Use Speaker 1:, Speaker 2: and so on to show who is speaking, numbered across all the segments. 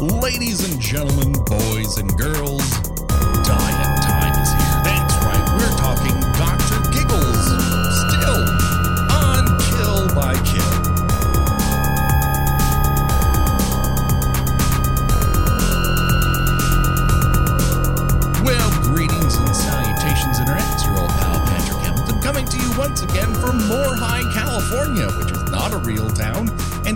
Speaker 1: Ladies and gentlemen, boys and girls, Diet Time is here. That's right, we're talking Dr. Giggles. Still on Kill by Kill. Well, greetings and salutations, Internet. It's your old pal Patrick Hamilton coming to you once again from Moorehigh, California,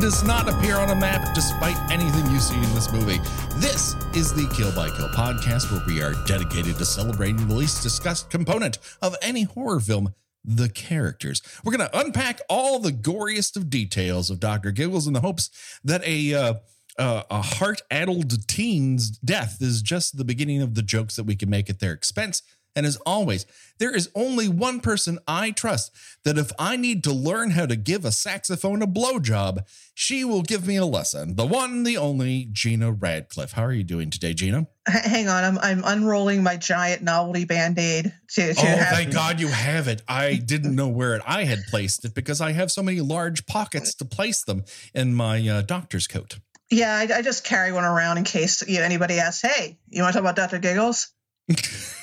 Speaker 1: does not appear on a map despite anything you see in this movie. This is the Kill by Kill podcast where we are dedicated to celebrating the least discussed component of any horror film. The characters. We're going to unpack all the goriest of details of Dr. Giggles in the hopes that a uh, uh, a heart-addled teen's death is just the beginning of the jokes that we can make at their expense. And as always, there is only one person I trust that if I need to learn how to give a saxophone a blowjob, she will give me a lesson. The one, the only, Gina Radcliffe. How are you doing today, Gina?
Speaker 2: Hang on, I'm I'm unrolling my giant novelty band aid to, to
Speaker 1: oh,
Speaker 2: have.
Speaker 1: thank God you have it. I didn't know where it, I had placed it because I have so many large pockets to place them in my uh, doctor's coat.
Speaker 2: Yeah, I, I just carry one around in case you know, anybody asks. Hey, you want to talk about Dr. Giggles?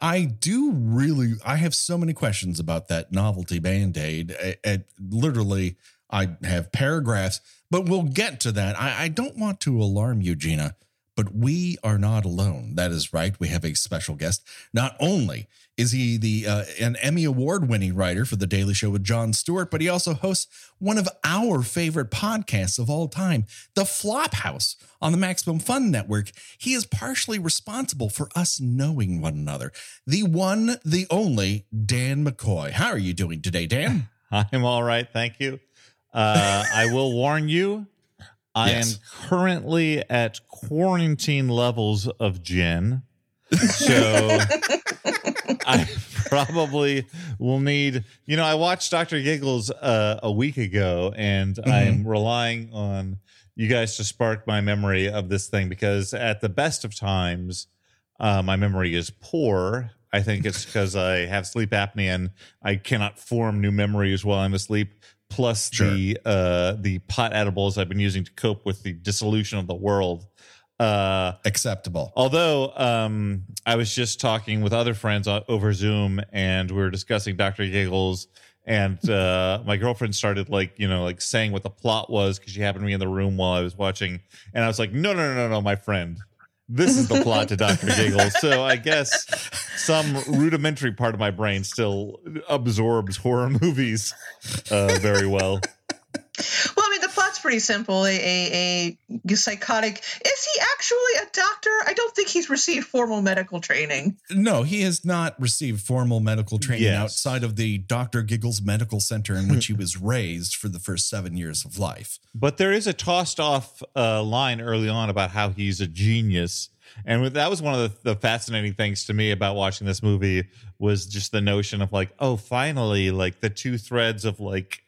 Speaker 1: I do really. I have so many questions about that novelty band aid. It, it- literally, I have paragraphs, but we'll get to that. I, I don't want to alarm you, Gina, but we are not alone. That is right. We have a special guest. Not only is he the uh, an Emmy award winning writer for the Daily Show with Jon Stewart, but he also hosts one of our favorite podcasts of all time, The Flophouse on the Maximum Fun Network. He is partially responsible for us knowing one another. The one, the only Dan McCoy. How are you doing today, Dan?
Speaker 3: I'm all right, thank you. Uh, I will warn you, I
Speaker 1: Yes.
Speaker 3: am currently at quarantine levels of gin. So I probably will need, you know, I watched Dr. Giggles uh, a week ago and I'm relying on you guys to spark my memory of this thing because at the best of times, uh, my memory is poor. I think it's because I have sleep apnea and I cannot form new memories while I'm asleep. Plus the uh, the pot edibles I've been using to cope with the dissolution of the world. Uh,
Speaker 1: Acceptable.
Speaker 3: although um, I was just talking with other friends o- over Zoom and we were discussing Dr. Giggles and uh, my girlfriend started like you know like saying what the plot was because she happened to be in the room while I was watching and I was like no no no no no my friend this is the plot to Dr. Giggles so I guess some rudimentary part of my brain still absorbs horror movies uh, very Well,
Speaker 2: I mean, the plot's pretty simple. A, a, a psychotic. Is he actually a doctor? I don't think he's received formal medical training.
Speaker 1: No, he has not received formal medical training
Speaker 3: Yes.
Speaker 1: outside of the Dr. Giggles Medical Center in which he was raised for the first seven years of life.
Speaker 3: But there is a tossed off uh, line early on about how he's a genius. And with- that was one of the, the fascinating things to me about watching this movie was just the notion of like, oh, finally, like the two threads of like,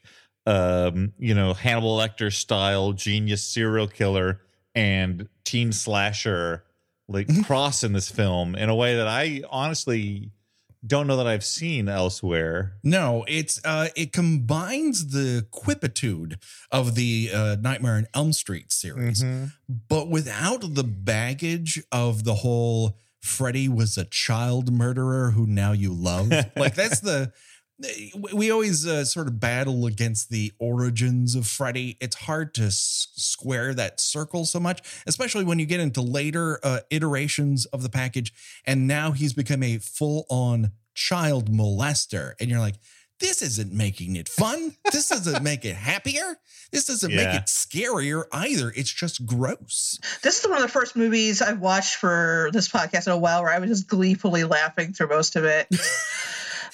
Speaker 3: um, you know, Hannibal Lecter style genius serial killer and teen slasher like cross in this film in a way that I honestly don't know that I've seen elsewhere.
Speaker 1: No, it's uh it combines the quipitude of the uh, Nightmare on Elm Street series, but without the baggage of the whole Freddy was a child murderer who now you love. like that's the we always uh, sort of battle against the origins of Freddy. It's hard to s- square that circle so much, especially when you get into later uh, iterations of the package. And now he's become a full on child molester. And you're like, this isn't making it fun. This doesn't make it happier. This doesn't make it scarier either. It's just gross.
Speaker 2: This is one of the first movies I've watched for this podcast in a while where I was just gleefully laughing through most of it.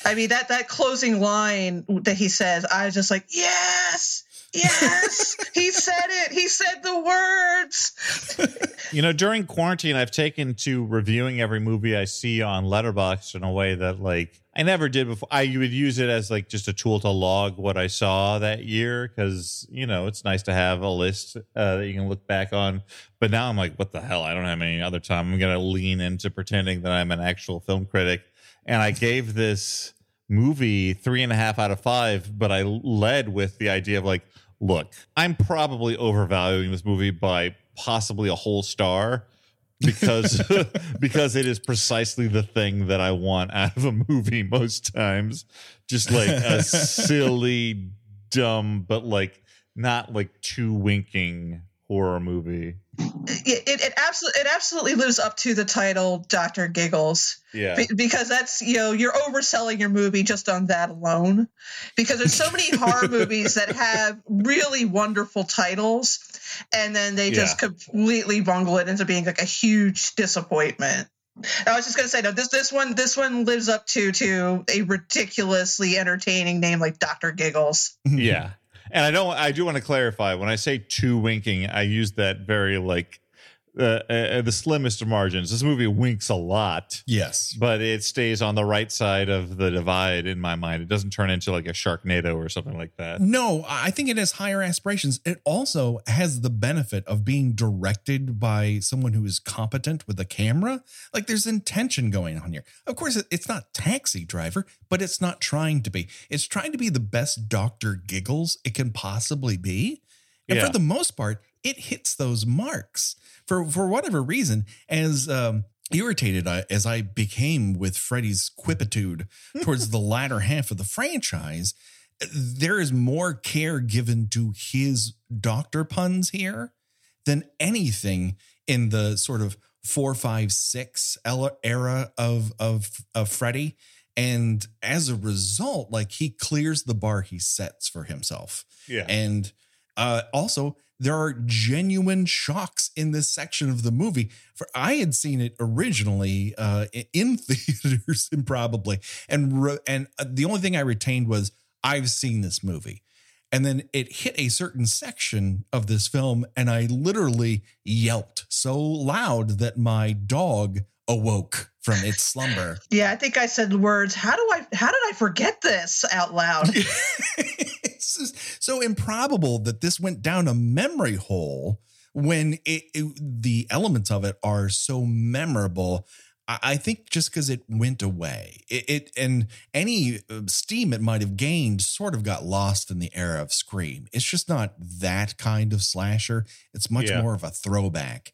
Speaker 2: I mean that that closing line that he says, I was just like, yes, yes, he said it. He said the words.
Speaker 3: You know, during quarantine, I've taken to reviewing every movie I see on Letterboxd in a way that, like, I never did before. I would use it as like just a tool to log what I saw that year because you know it's nice to have a list uh, that you can look back on. But now I'm like, what the hell? I don't have any other time. I'm gonna lean into pretending that I'm an actual film critic, and I gave this movie three and a half out of five. But I led with the idea of like, look, I'm probably overvaluing this movie by possibly a whole star because because it is precisely the thing that I want out of a movie most times. Just like a silly, dumb, but like not like too winking horror movie.
Speaker 2: It, it, it absolutely it absolutely lives up to the title, Doctor Giggles.
Speaker 3: Yeah.
Speaker 2: Be- because that's you know you're overselling your movie just on that alone because there's so many horror movies that have really wonderful titles and then they just completely bungle it into being like a huge disappointment I was just gonna say no this this one this one lives up to to a ridiculously entertaining name like Dr. Giggles
Speaker 3: yeah. And I don't I do want to clarify when I say too winking, I use that very like uh, uh, the slimmest of margins. This movie winks a lot.
Speaker 1: Yes.
Speaker 3: but it stays on the right side of the divide in my mind. It doesn't turn into like a Sharknado or something like that.
Speaker 1: No, I think it has higher aspirations. It also has the benefit of being directed by someone who is competent with a camera. Like there's intention going on here. Of course, it's not Taxi Driver, but it's not trying to be. It's trying to be the best Dr. Giggles it can possibly be. And
Speaker 3: Yeah.
Speaker 1: for the most part, it hits those marks. For for whatever reason, as um irritated I, as I became with Freddy's quipitude towards the latter half of the franchise, there is more care given to his doctor puns here than anything in the sort of four, five, six era of of of Freddy. And as a result, like he clears the bar he sets for himself.
Speaker 3: Yeah.
Speaker 1: And uh, also, there are genuine shocks in this section of the movie. For I had seen it originally uh, in theaters, improbably, and re- and uh, the only thing I retained was I've seen this movie. And then it hit a certain section of this film, and I literally yelped so loud that my dog awoke from its slumber.
Speaker 2: yeah I think I said words how do I how did I forget this out loud
Speaker 1: it's just so improbable that this went down a memory hole when it, it- the elements of it are so memorable. I, I think just because it went away, it, it and any uh, steam it might have gained sort of got lost in the era of Scream. It's just not that kind of slasher. It's much
Speaker 3: Yeah.
Speaker 1: more of a throwback.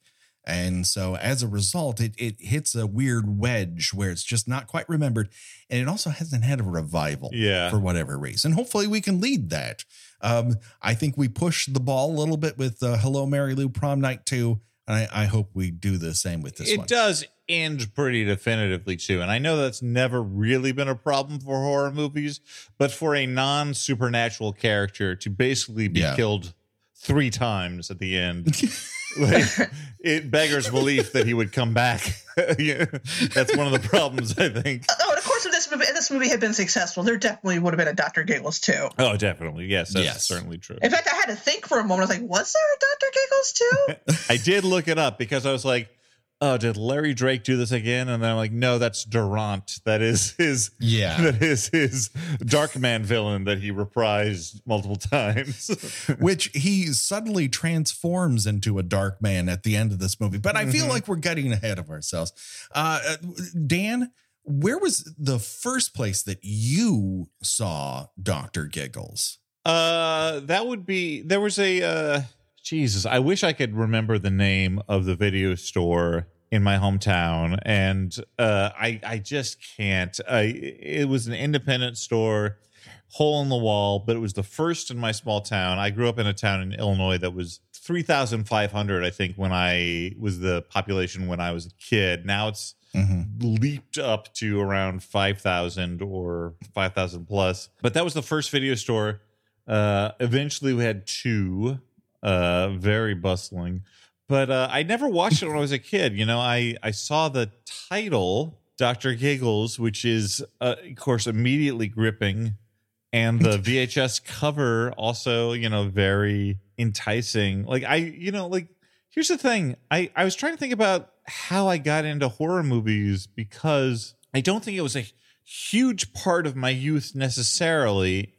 Speaker 1: And so as a result, it, it hits a weird wedge where it's just not quite remembered. And it also hasn't had a revival
Speaker 3: Yeah.
Speaker 1: for whatever reason. Hopefully, we can lead that. Um, I think we pushed the ball a little bit with uh, Hello, Mary Lou Prom Night 2. And I, I hope we do the same with this
Speaker 3: it
Speaker 1: one.
Speaker 3: does end pretty definitively too. And I know that's never really been a problem for horror movies, but for a non supernatural character to basically be
Speaker 1: Yeah.
Speaker 3: killed three times at the end, like, it beggars belief that he would come back. Yeah, that's one of the problems, I think.
Speaker 2: oh and of course if this movie if this movie had been successful there definitely would have been a Dr. Giggles too
Speaker 3: Oh, definitely. Yes, that's
Speaker 1: Yes.
Speaker 3: certainly true.
Speaker 2: In fact, I had to think for a moment. I was like, was there a Dr. Giggles too?
Speaker 3: I did look it up because I was like, oh, did Larry Drake do this again? And then I'm like, no, that's Durant. That is his
Speaker 1: Yeah.
Speaker 3: that is his Darkman villain that he reprised multiple times.
Speaker 1: Which he suddenly transforms into a dark man at the end of this movie. But I feel
Speaker 3: Mhm.
Speaker 1: like we're getting ahead of ourselves. Uh, uh, Dan, where was the first place that you saw Dr. Giggles?
Speaker 3: uh that would be there was a uh Jesus, I wish I could remember the name of the video store in my hometown and uh I I just can't. I it was an independent store hole in the wall, but it was the first in my small town. I grew up in a town in Illinois that was 3,500 I think when I was the population when I was a kid. Now it's leaped up to around 5,000 or 5,000 plus. But that was the first video store. Uh, eventually, we had two, uh, very bustling. But uh, I never watched it when I was a kid. You know, I, I saw the title, Dr. Giggles, which is, uh, of course, immediately gripping. And the VHS cover also, you know, very enticing. Like, I, you know, like, here's the thing I, I was trying to think about how I got into horror movies because I don't think it was a huge part of my youth necessarily,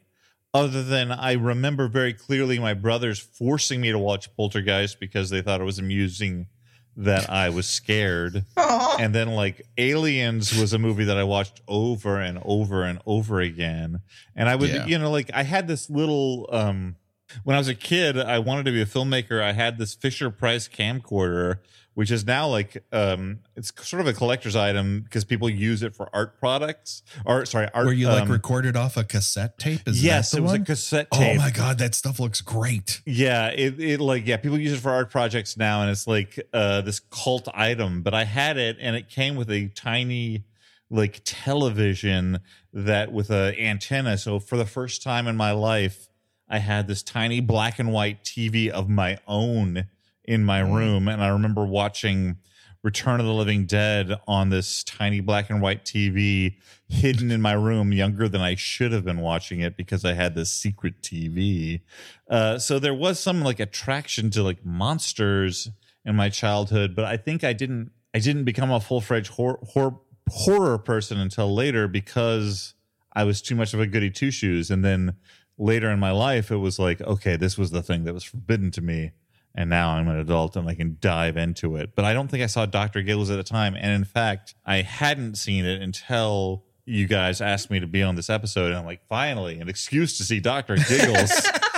Speaker 3: other than I remember very clearly my brothers forcing me to watch Poltergeist because they thought it was amusing that I was scared.
Speaker 2: Aw.
Speaker 3: And then like Aliens was a movie that I watched over and over and over again. And I would,
Speaker 1: Yeah.
Speaker 3: you know, like I had this little um when I was a kid, I wanted to be a filmmaker. I had this Fisher Price camcorder, which is now like um, it's sort of a collector's item because people use it for art products. Or sorry, art.
Speaker 1: Where you like
Speaker 3: um,
Speaker 1: recorded off a cassette tape? Is
Speaker 3: yes, it was
Speaker 1: one?
Speaker 3: a cassette tape.
Speaker 1: Oh my god, that stuff looks great.
Speaker 3: Yeah, it, it like yeah, people use it for art projects now, and it's like uh this cult item. But I had it, and it came with a tiny like television that with a antenna. So for the first time in my life, I had this tiny black and white TV of my own in my room, and I remember watching Return of the Living Dead on this tiny black and white TV hidden in my room, younger than I should have been watching it because I had this secret TV. Uh, so there was some like attraction to like monsters in my childhood, but I think I didn't I didn't become a full fledged hor- hor- horror person until later because I was too much of a goody two shoes, and then later in my life it was like okay, this was the thing that was forbidden to me and now I'm an adult and I can dive into it. But I don't think I saw Dr. Giggles at the time. And in fact, I hadn't seen it until you guys asked me to be on this episode. And I'm like, finally, an excuse to see Dr. Giggles.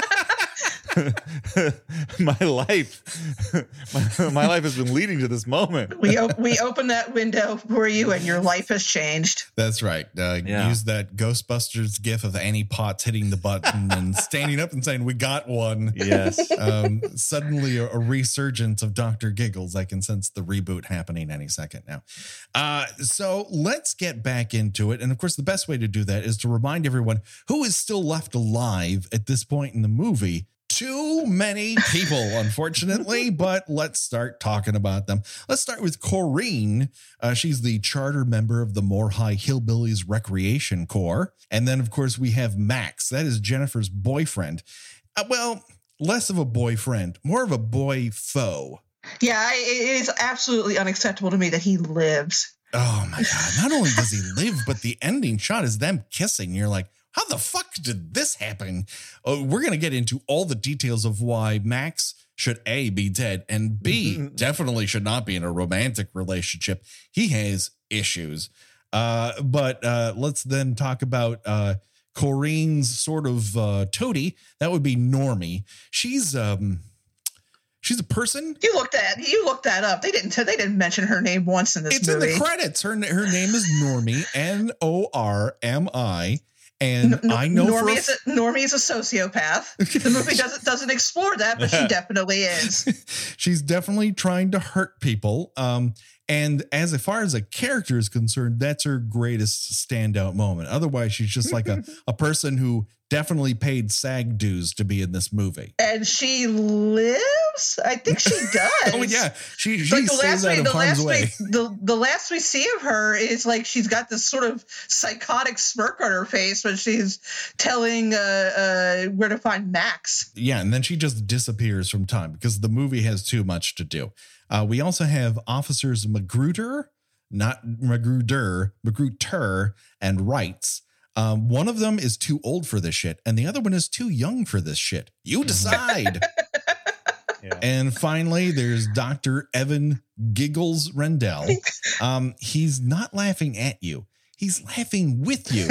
Speaker 3: my life, my, my life has been leading to this moment.
Speaker 2: We op- we opened that window for you, and your life has changed.
Speaker 1: That's right. Uh,
Speaker 3: Yeah.
Speaker 1: Use that Ghostbusters gif of Annie Potts hitting the button and standing up and saying, "We got one."
Speaker 3: Yes.
Speaker 1: um, suddenly a, a resurgence of Dr. Giggles. I can sense the reboot happening any second now. Uh, so let's get back into it. And of course, the best way to do that is to remind everyone who is still left alive at this point in the movie. Too many people, unfortunately, but let's start talking about them. Let's start with Corrine. Uh, she's the charter member of the Moorehigh Hillbillies Recreation Corps. And then, of course, we have Max. That is Jennifer's boyfriend. Uh, well, less of a boyfriend, more of a boy foe.
Speaker 2: Yeah, it is absolutely unacceptable to me that he lives.
Speaker 1: Oh my God. Not only does he live, but the ending shot is them kissing. You're like, how the fuck did this happen? Oh, we're going to get into all the details of why Max should A, be dead, and B, definitely should not be in a romantic relationship. He has issues. Uh, but uh, let's then talk about uh, Corrine's sort of uh, toady. That would be Normi. She's um, she's a person
Speaker 2: You looked at you looked that up. They didn't they didn't mention her name once in this
Speaker 1: it's
Speaker 2: movie.
Speaker 1: in the credits. Her her name is Normi, N O R M I, and I know Normi
Speaker 2: is a, Normi is a sociopath. The movie doesn't doesn't explore that, but she definitely is.
Speaker 1: she's definitely trying to hurt people. Um, and as far as a character is concerned, that's her greatest standout moment. Otherwise, she's just like a, a person who definitely paid SAG dues to be in this movie.
Speaker 2: And she lives. I think she does.
Speaker 1: Oh yeah, she she
Speaker 2: Like the last we, the last
Speaker 1: way.
Speaker 2: we, the, the last we see of her is like she's got this sort of psychotic smirk on her face when she's telling uh, uh, where to find Max.
Speaker 1: Yeah, and then she just disappears from time because the movie has too much to do. Uh, we also have officers Magruder, not Magruder, Magruder, and Reitz. Um, one of them is too old for this shit, and the other one is too young for this shit. You decide.
Speaker 3: Yeah.
Speaker 1: and finally, there's Dr. Evan Giggles Rendell. Um, he's not laughing at you, he's laughing with you,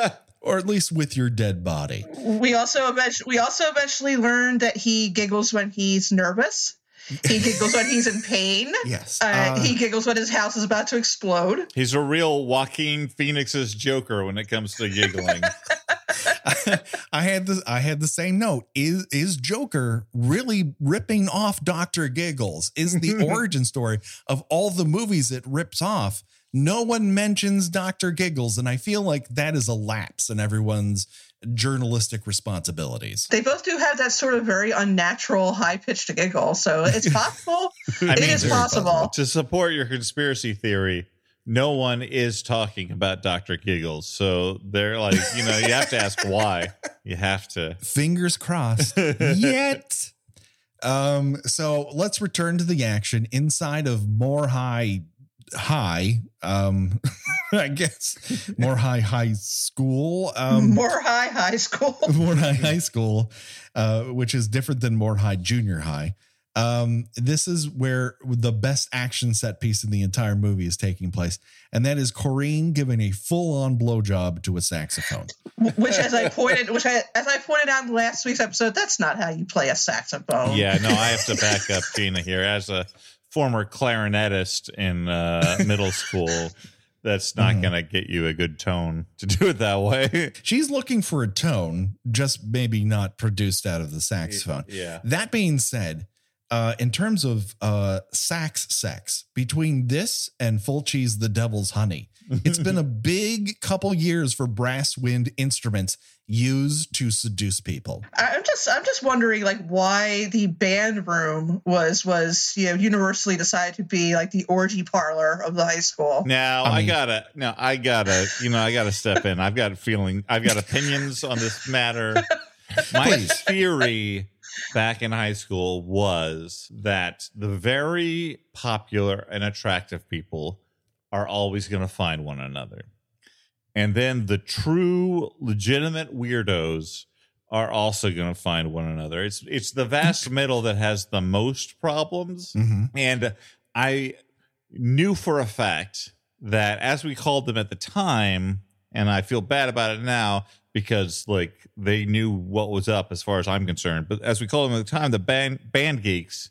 Speaker 1: or at least with your dead body.
Speaker 2: We also eventually, we also eventually learned that he giggles when he's nervous. He giggles when he's in pain.
Speaker 1: Yes.
Speaker 2: Uh,
Speaker 1: uh,
Speaker 2: he giggles when his house is about to explode.
Speaker 3: He's a real Joaquin Phoenix's Joker when it comes to giggling.
Speaker 1: I had the I had the same note. Is is Joker really ripping off Doctor Giggles? Is the origin story of all the movies it rips off? No one mentions Doctor Giggles, and I feel like that is a lapse in everyone's journalistic responsibilities.
Speaker 2: They both do have that sort of very unnatural, high pitched giggle, so it's possible.
Speaker 3: I
Speaker 2: it
Speaker 3: mean,
Speaker 2: is possible.
Speaker 1: possible.
Speaker 3: to support your conspiracy theory, no one is talking about Dr. Giggles. So they're like, you know, you have to ask why. You have to.
Speaker 1: Fingers crossed. Yet. Um, so let's return to the action inside of More High High. Um, I guess Moorehigh High School. Um,
Speaker 2: More high high school.
Speaker 1: Moorehigh High School, uh, which is different than Moorehigh Junior High. Um, this is where the best action set piece in the entire movie is taking place, and that is Corrine giving a full-on blowjob to a saxophone.
Speaker 2: Which, as I pointed, which I, as I pointed out in last week's episode, that's not how you play a saxophone.
Speaker 3: Yeah, no, I have to back up Gina here as a former clarinetist in uh, middle school. That's not
Speaker 1: Mhm.
Speaker 3: going to get you a good tone to do it that way.
Speaker 1: She's looking for a tone, just maybe not produced out of the saxophone.
Speaker 3: Yeah.
Speaker 1: That being said, uh, in terms of uh, sax sex, between this and Fulci's The Devil's Honey, it's been a big couple years for brass wind instruments used to seduce people.
Speaker 2: I- I'm just I'm just wondering like why the band room was was you know universally decided to be like the orgy parlor of the high school.
Speaker 3: Now
Speaker 1: I
Speaker 3: I, gotta, now I gotta, you know, I gotta step in. I've got a feeling, I've got opinions on this matter. My
Speaker 1: Please.
Speaker 3: theory back in high school was that the very popular and attractive people are always going to find one another. And then the true legitimate weirdos are also going to find one another. It's it's the vast middle that has the most problems.
Speaker 1: Mhm.
Speaker 3: And I knew for a fact that as we called them at the time, and I feel bad about it now because like they knew what was up as far as I'm concerned. But as we called them at the time, the band band geeks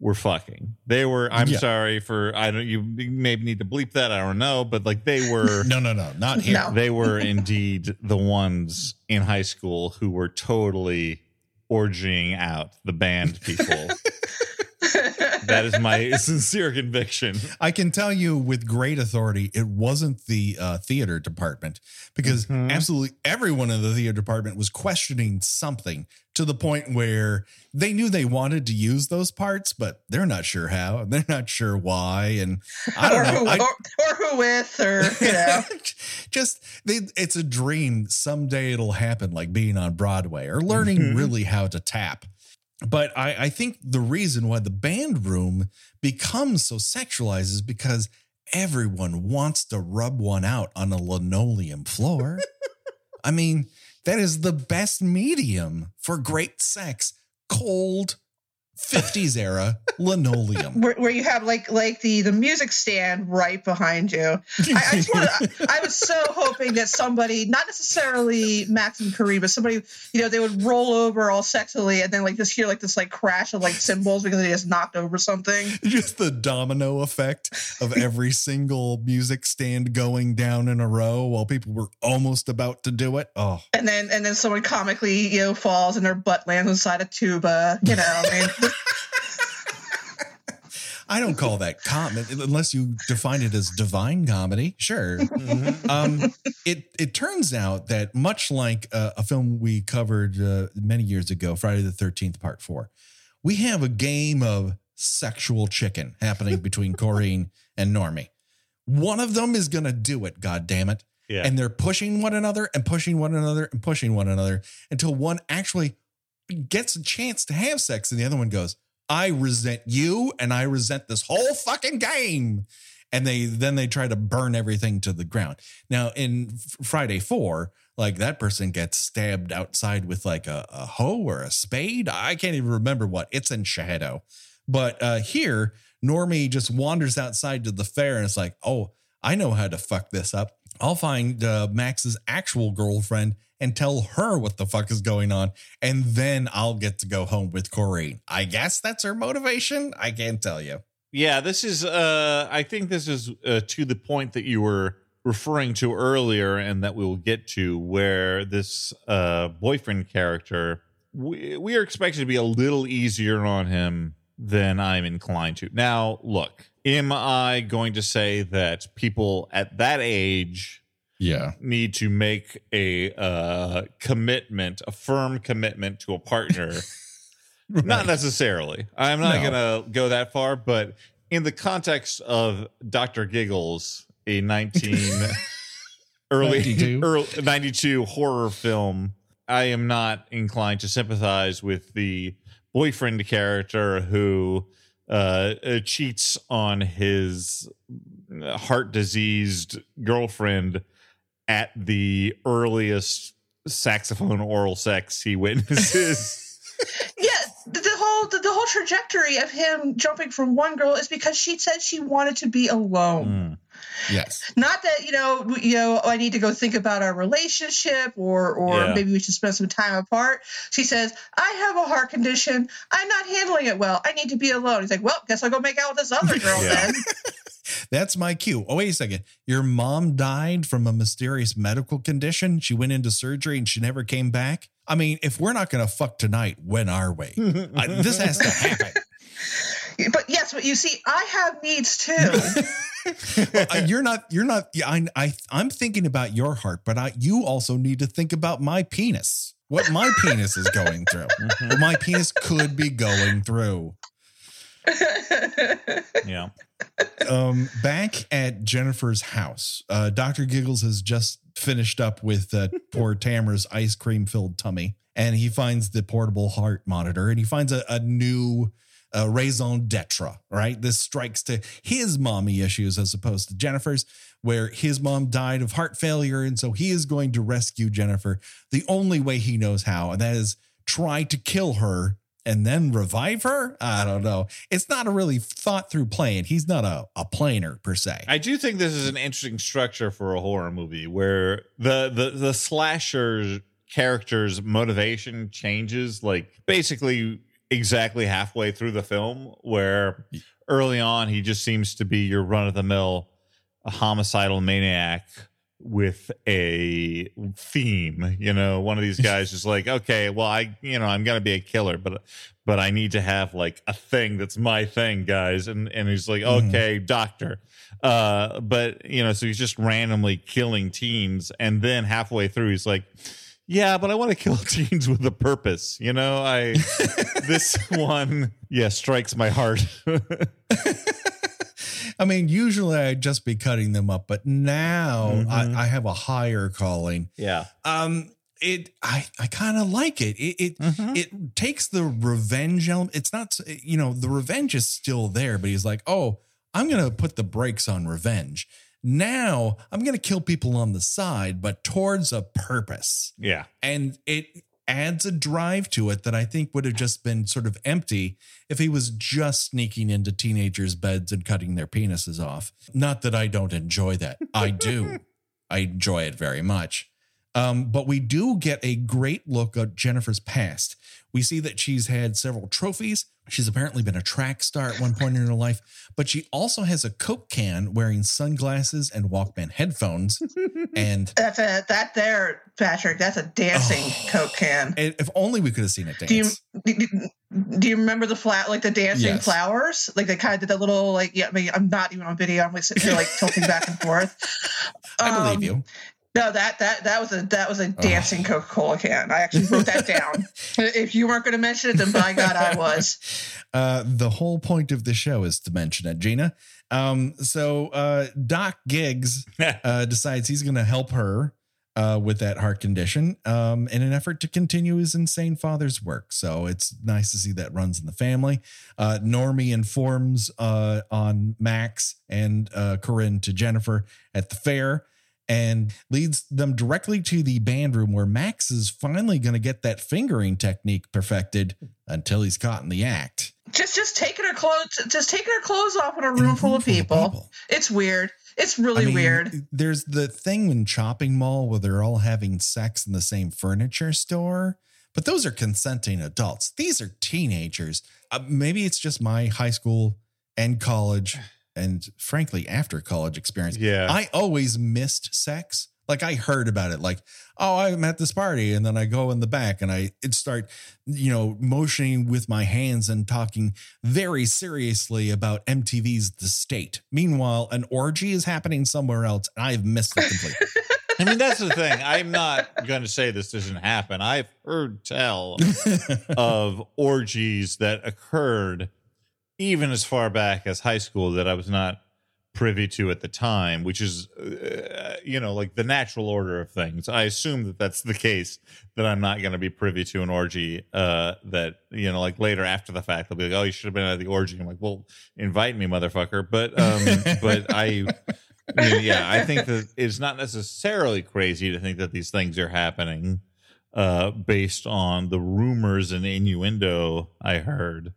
Speaker 3: were fucking. They were. I'm
Speaker 1: Yeah.
Speaker 3: sorry for. I don't. You maybe need to bleep that. I don't know. But like they were.
Speaker 1: No, no, no, not here.
Speaker 2: No.
Speaker 3: They were indeed the ones in high school who were totally orgying out the band people. That is my sincere conviction.
Speaker 1: I can tell you with great authority, it wasn't the uh, theater department because
Speaker 3: Mhm.
Speaker 1: absolutely everyone in the theater department was questioning something to the point where they knew they wanted to use those parts, but they're not sure how and they're not sure why. And I don't know.
Speaker 2: who,
Speaker 1: I-
Speaker 2: or, or who with, or you know.
Speaker 1: just they, it's a dream someday it'll happen like being on broadway or learning
Speaker 3: Mhm.
Speaker 1: really how to tap but I, I think the reason why the band room becomes so sexualized is because everyone wants to rub one out on a linoleum floor. I mean that is the best medium for great sex. Cold 50s era linoleum
Speaker 2: where, where you have like like the the music stand right behind you. I, I just wanted, I, I was so hoping that somebody, not necessarily Max and Corrine, but somebody, you know, they would roll over all sexily and then like just hear like this like crash of like cymbals because they just knocked over something.
Speaker 1: just the domino effect of every single music stand going down in a row while people were almost about to do it. Oh,
Speaker 2: And then and then someone comically, you know, falls and their butt lands inside a tuba. You know, I mean,
Speaker 1: I don't call that comedy unless you define it as divine comedy. Sure. Um, it it turns out that much like uh, a film we covered uh, many years ago, Friday the Thirteenth Part Four, we have a game of sexual chicken happening between Corrine and Normi. One of them is gonna do it. God damn it!
Speaker 3: Yeah.
Speaker 1: and they're pushing one another and pushing one another and pushing one another until one actually gets a chance to have sex and the other one goes i resent you and i resent this whole fucking game. And they then they try to burn everything to the ground. Now in friday 4 like that person gets stabbed outside with like a, a hoe or a spade. I can't even remember what. It's in shadow but uh here normi just wanders outside to the fair and it's like oh I know how to fuck this up. I'll find uh, Max's actual girlfriend and tell her what the fuck is going on, and then I'll get to go home with Corrine. I guess that's her motivation. I can't tell you.
Speaker 3: Yeah, this is. Uh, I think this is uh, to the point that you were referring to earlier, and that we will get to, where this uh, boyfriend character, we, we are expected to be a little easier on him than I'm inclined to. Now, look, am I going to say that people at that age
Speaker 1: Yeah.
Speaker 3: need to make a uh, commitment, a firm commitment to a partner? Not necessarily. I'm not
Speaker 1: No.
Speaker 3: going to go that far, but in the context of Dr. Giggles, a 19 early
Speaker 1: 92.
Speaker 3: early 92 horror film, I am not inclined to sympathize with the boyfriend character who uh, uh, cheats on his heart diseased girlfriend at the earliest saxophone oral sex he witnesses.
Speaker 2: yeah, the, the whole the, the whole trajectory of him jumping from one girl is because she said she wanted to be alone.
Speaker 3: Mm.
Speaker 1: Yes.
Speaker 2: Not that you know, you know, I need to go think about our relationship, or or
Speaker 3: Yeah.
Speaker 2: maybe we should spend some time apart. She says, "I have a heart condition. I'm not handling it well. I need to be alone." He's like, "Well, guess I'll go make out with this other girl
Speaker 3: Yeah.
Speaker 2: then."
Speaker 1: That's my cue. Oh, wait a second. Your mom died from a mysterious medical condition. She went into surgery and she never came back. I mean, if we're not going to fuck tonight, when are we? I, this has to happen.
Speaker 2: But yes, but you see, I have needs too.
Speaker 1: Uh, you're not. You're not. Yeah, I, I. I'm thinking about your heart, but I. You also need to think about my penis. What my penis is going through. What my penis could be going through.
Speaker 3: Yeah.
Speaker 1: um, back at Jennifer's house, uh, Dr. Giggles has just finished up with uh, poor Tamara's ice cream filled tummy, and he finds the portable heart monitor and he finds a, a new uh, raison d'etre, right? This strikes to his mommy issues as opposed to Jennifer's, where his mom died of heart failure. And so he is going to rescue Jennifer the only way he knows how, and that is try to kill her and then revive her? I don't know. It's not a really thought through plan. He's not a, a planer per se.
Speaker 3: I do think this is an interesting structure for a horror movie where the the the slasher character's motivation changes like basically exactly halfway through the film where early on he just seems to be your run of the mill homicidal maniac with a theme you know one of these guys is like okay well i you know i'm gonna be a killer but but i need to have like a thing that's my thing guys. And and he's like
Speaker 1: Mhm.
Speaker 3: okay doctor. Uh but you know so he's just randomly killing teens and then halfway through he's like yeah but i want to kill teens with a purpose you know i this one yeah strikes my heart
Speaker 1: I mean, usually I'd just be cutting them up, but now
Speaker 3: Mhm.
Speaker 1: I, I have a higher calling.
Speaker 3: yeah
Speaker 1: Um, it I I kind of like it. It it
Speaker 3: Mhm.
Speaker 1: it takes the revenge element. It's not you know the revenge is still there, but he's like, oh, I'm gonna put the brakes on revenge. Now I'm gonna kill people on the side, but towards a purpose.
Speaker 3: yeah
Speaker 1: and it adds a drive to it that I think would have just been sort of empty if he was just sneaking into teenagers' beds and cutting their penises off. Not that I don't enjoy that. I do. I enjoy it very much. Um, but we do get a great look at Jennifer's past. We see that she's had several trophies. She's apparently been a track star at one point in her life, but she also has a Coke can wearing sunglasses and Walkman headphones. and
Speaker 2: That's a that there, Patrick. That's a dancing
Speaker 1: Oh.
Speaker 2: Coke can.
Speaker 1: If only we could have seen it dance.
Speaker 2: Do you do, you remember the flat like the dancing
Speaker 1: Yes.
Speaker 2: flowers? Like they kind of did that little like yeah. I mean, I'm not even on video. I'm like sitting here like tilting back and forth.
Speaker 1: I believe
Speaker 2: Um,
Speaker 1: you.
Speaker 2: No, that that that was a that was a dancing Coca Cola can. I actually wrote that down. If you weren't going to mention it, then by God, I was.
Speaker 1: Uh, the whole point of the show is to mention it, Gina. Um, so uh, Doc Giggs uh, decides he's going to help her uh, with that heart condition um, in an effort to continue his insane father's work. So it's nice to see that runs in the family. Uh, Normi informs uh, on Max and uh, Corinne to Jennifer at the fair and leads them directly to the band room where Max is finally going to get that fingering technique perfected until he's caught in the act.
Speaker 2: Just just taking her clothes, just taking her clothes off in a room full of people. It's weird. It's really
Speaker 1: I mean,
Speaker 2: weird.
Speaker 1: There's the thing in Chopping Mall where they're all having sex in the same furniture store, but those are consenting adults. These are teenagers. Uh, maybe it's just my high school and college, and frankly, after college experience.
Speaker 3: Yeah.
Speaker 1: I always missed sex. Like I heard about it, like, oh, I'm at this party, and then I go in the back and I it start, you know, motioning with my hands and talking very seriously about MTV's The State. Meanwhile, an orgy is happening somewhere else, and I've missed it completely.
Speaker 3: I mean, that's the thing. I'm not going to say this doesn't happen. I've heard tell of orgies that occurred even as far back as high school that I was not privy to at the time, which is, uh, you know, like the natural order of things. I assume that that's the case, that I'm not going to be privy to an orgy uh, that, you know, like later after the fact, they'll be like, oh, you should have been at the orgy. I'm like, well, invite me, motherfucker. But, um, but I, I mean, yeah, I think that it's not necessarily crazy to think that these things are happening. uh, based on the rumors and innuendo I heard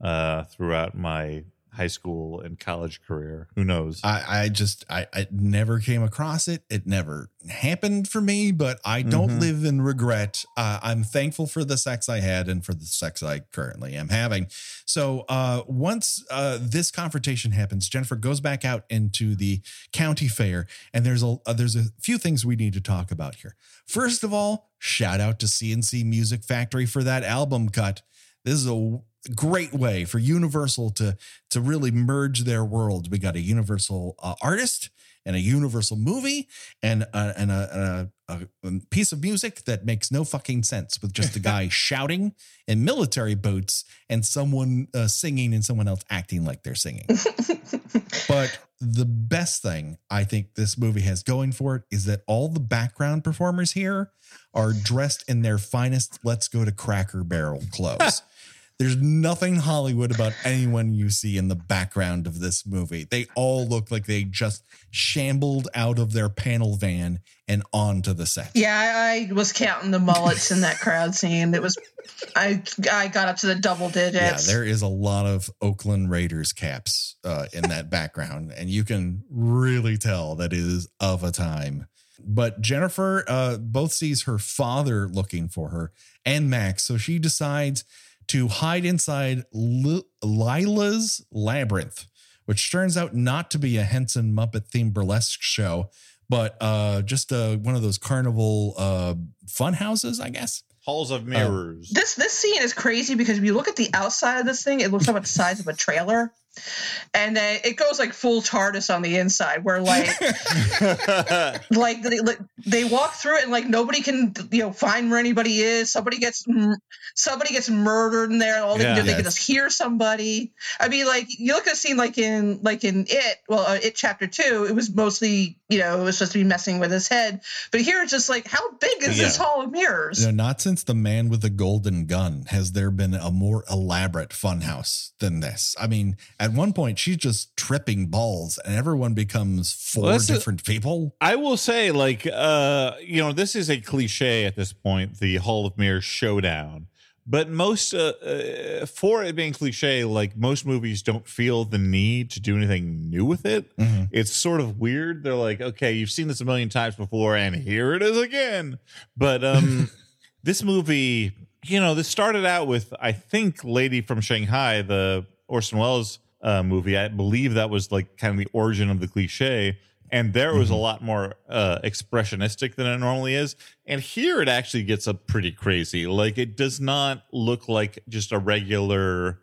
Speaker 3: uh, throughout my high school and college career. Who knows?
Speaker 1: I, I just I, I never came across it. It never happened for me, but I don't
Speaker 3: Mhm.
Speaker 1: live in regret. Uh, I'm thankful for the sex I had and for the sex I currently am having. So uh, once uh, this confrontation happens, Jennifer goes back out into the county fair, and there's a uh, there's a few things we need to talk about here. First of all, shout out to C+C Music Factory for that album cut. This is a great way for Universal to to really merge their worlds. We got a Universal uh, artist and a Universal movie and a, and a, a, a piece of music that makes no fucking sense with just a guy shouting in military boots and someone uh, singing and someone else acting like they're singing. but the best thing I think this movie has going for it is that all the background performers here are dressed in their finest let's go to Cracker Barrel clothes. There's nothing Hollywood about anyone you see in the background of this movie. They all look like they just shambled out of their panel van and onto the set.
Speaker 2: Yeah, I, I was counting the mullets in that crowd scene. It was, I I got up to the double digits.
Speaker 1: Yeah, there is a lot of Oakland Raiders caps uh, in that background, and you can really tell that it is of a time. But Jennifer uh, both sees her father looking for her and Max, so she decides to hide inside Li- Lila's labyrinth, which turns out not to be a Henson Muppet themed burlesque show, but uh, just uh, one of those carnival uh, fun houses, I guess.
Speaker 3: Halls of mirrors.
Speaker 2: this this scene is crazy because if you look at the outside of this thing, it looks like the size of a trailer, and then it goes like full TARDIS on the inside, where like like they, like, they walk through it and like nobody can you know find where anybody is. Somebody gets somebody gets murdered in there. All they can
Speaker 3: Yeah.
Speaker 2: do they can just hear somebody. I mean, like you look at a scene like in like in it, well, uh, it chapter two, it was mostly you know it was supposed to be messing with his head, but here it's just like how big is this hall of mirrors?
Speaker 1: You know, not since the man with the golden gun has there been a more elaborate funhouse than this. I mean, at one point she's just tripping balls, and everyone becomes four
Speaker 3: Well, that's a-
Speaker 1: different people.
Speaker 3: I will say, like, uh, you know, this is a cliche at this point, the Hall of Mirrors showdown. But most, uh, uh, for it being cliche, like most movies don't feel the need to do anything new with it.
Speaker 1: Mhm.
Speaker 3: It's sort of weird. They're like, okay, you've seen this a million times before, and here it is again. But um, this movie, you know, this started out with, I think, Lady from Shanghai, the Orson Welles uh, movie. I believe that was like kind of the origin of the cliche. And there was a lot more uh, expressionistic than it normally is. And here it actually gets up pretty crazy. Like it does not look like just a regular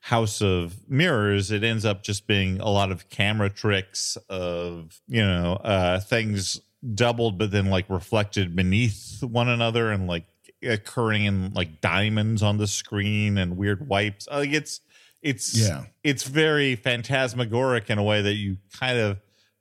Speaker 3: house of mirrors. It ends up just being a lot of camera tricks of, you know, uh, things doubled, but then like reflected beneath one another and like occurring in like diamonds on the screen and weird wipes. Like it's, it's,
Speaker 1: Yeah.
Speaker 3: it's very phantasmagoric in a way that you kind of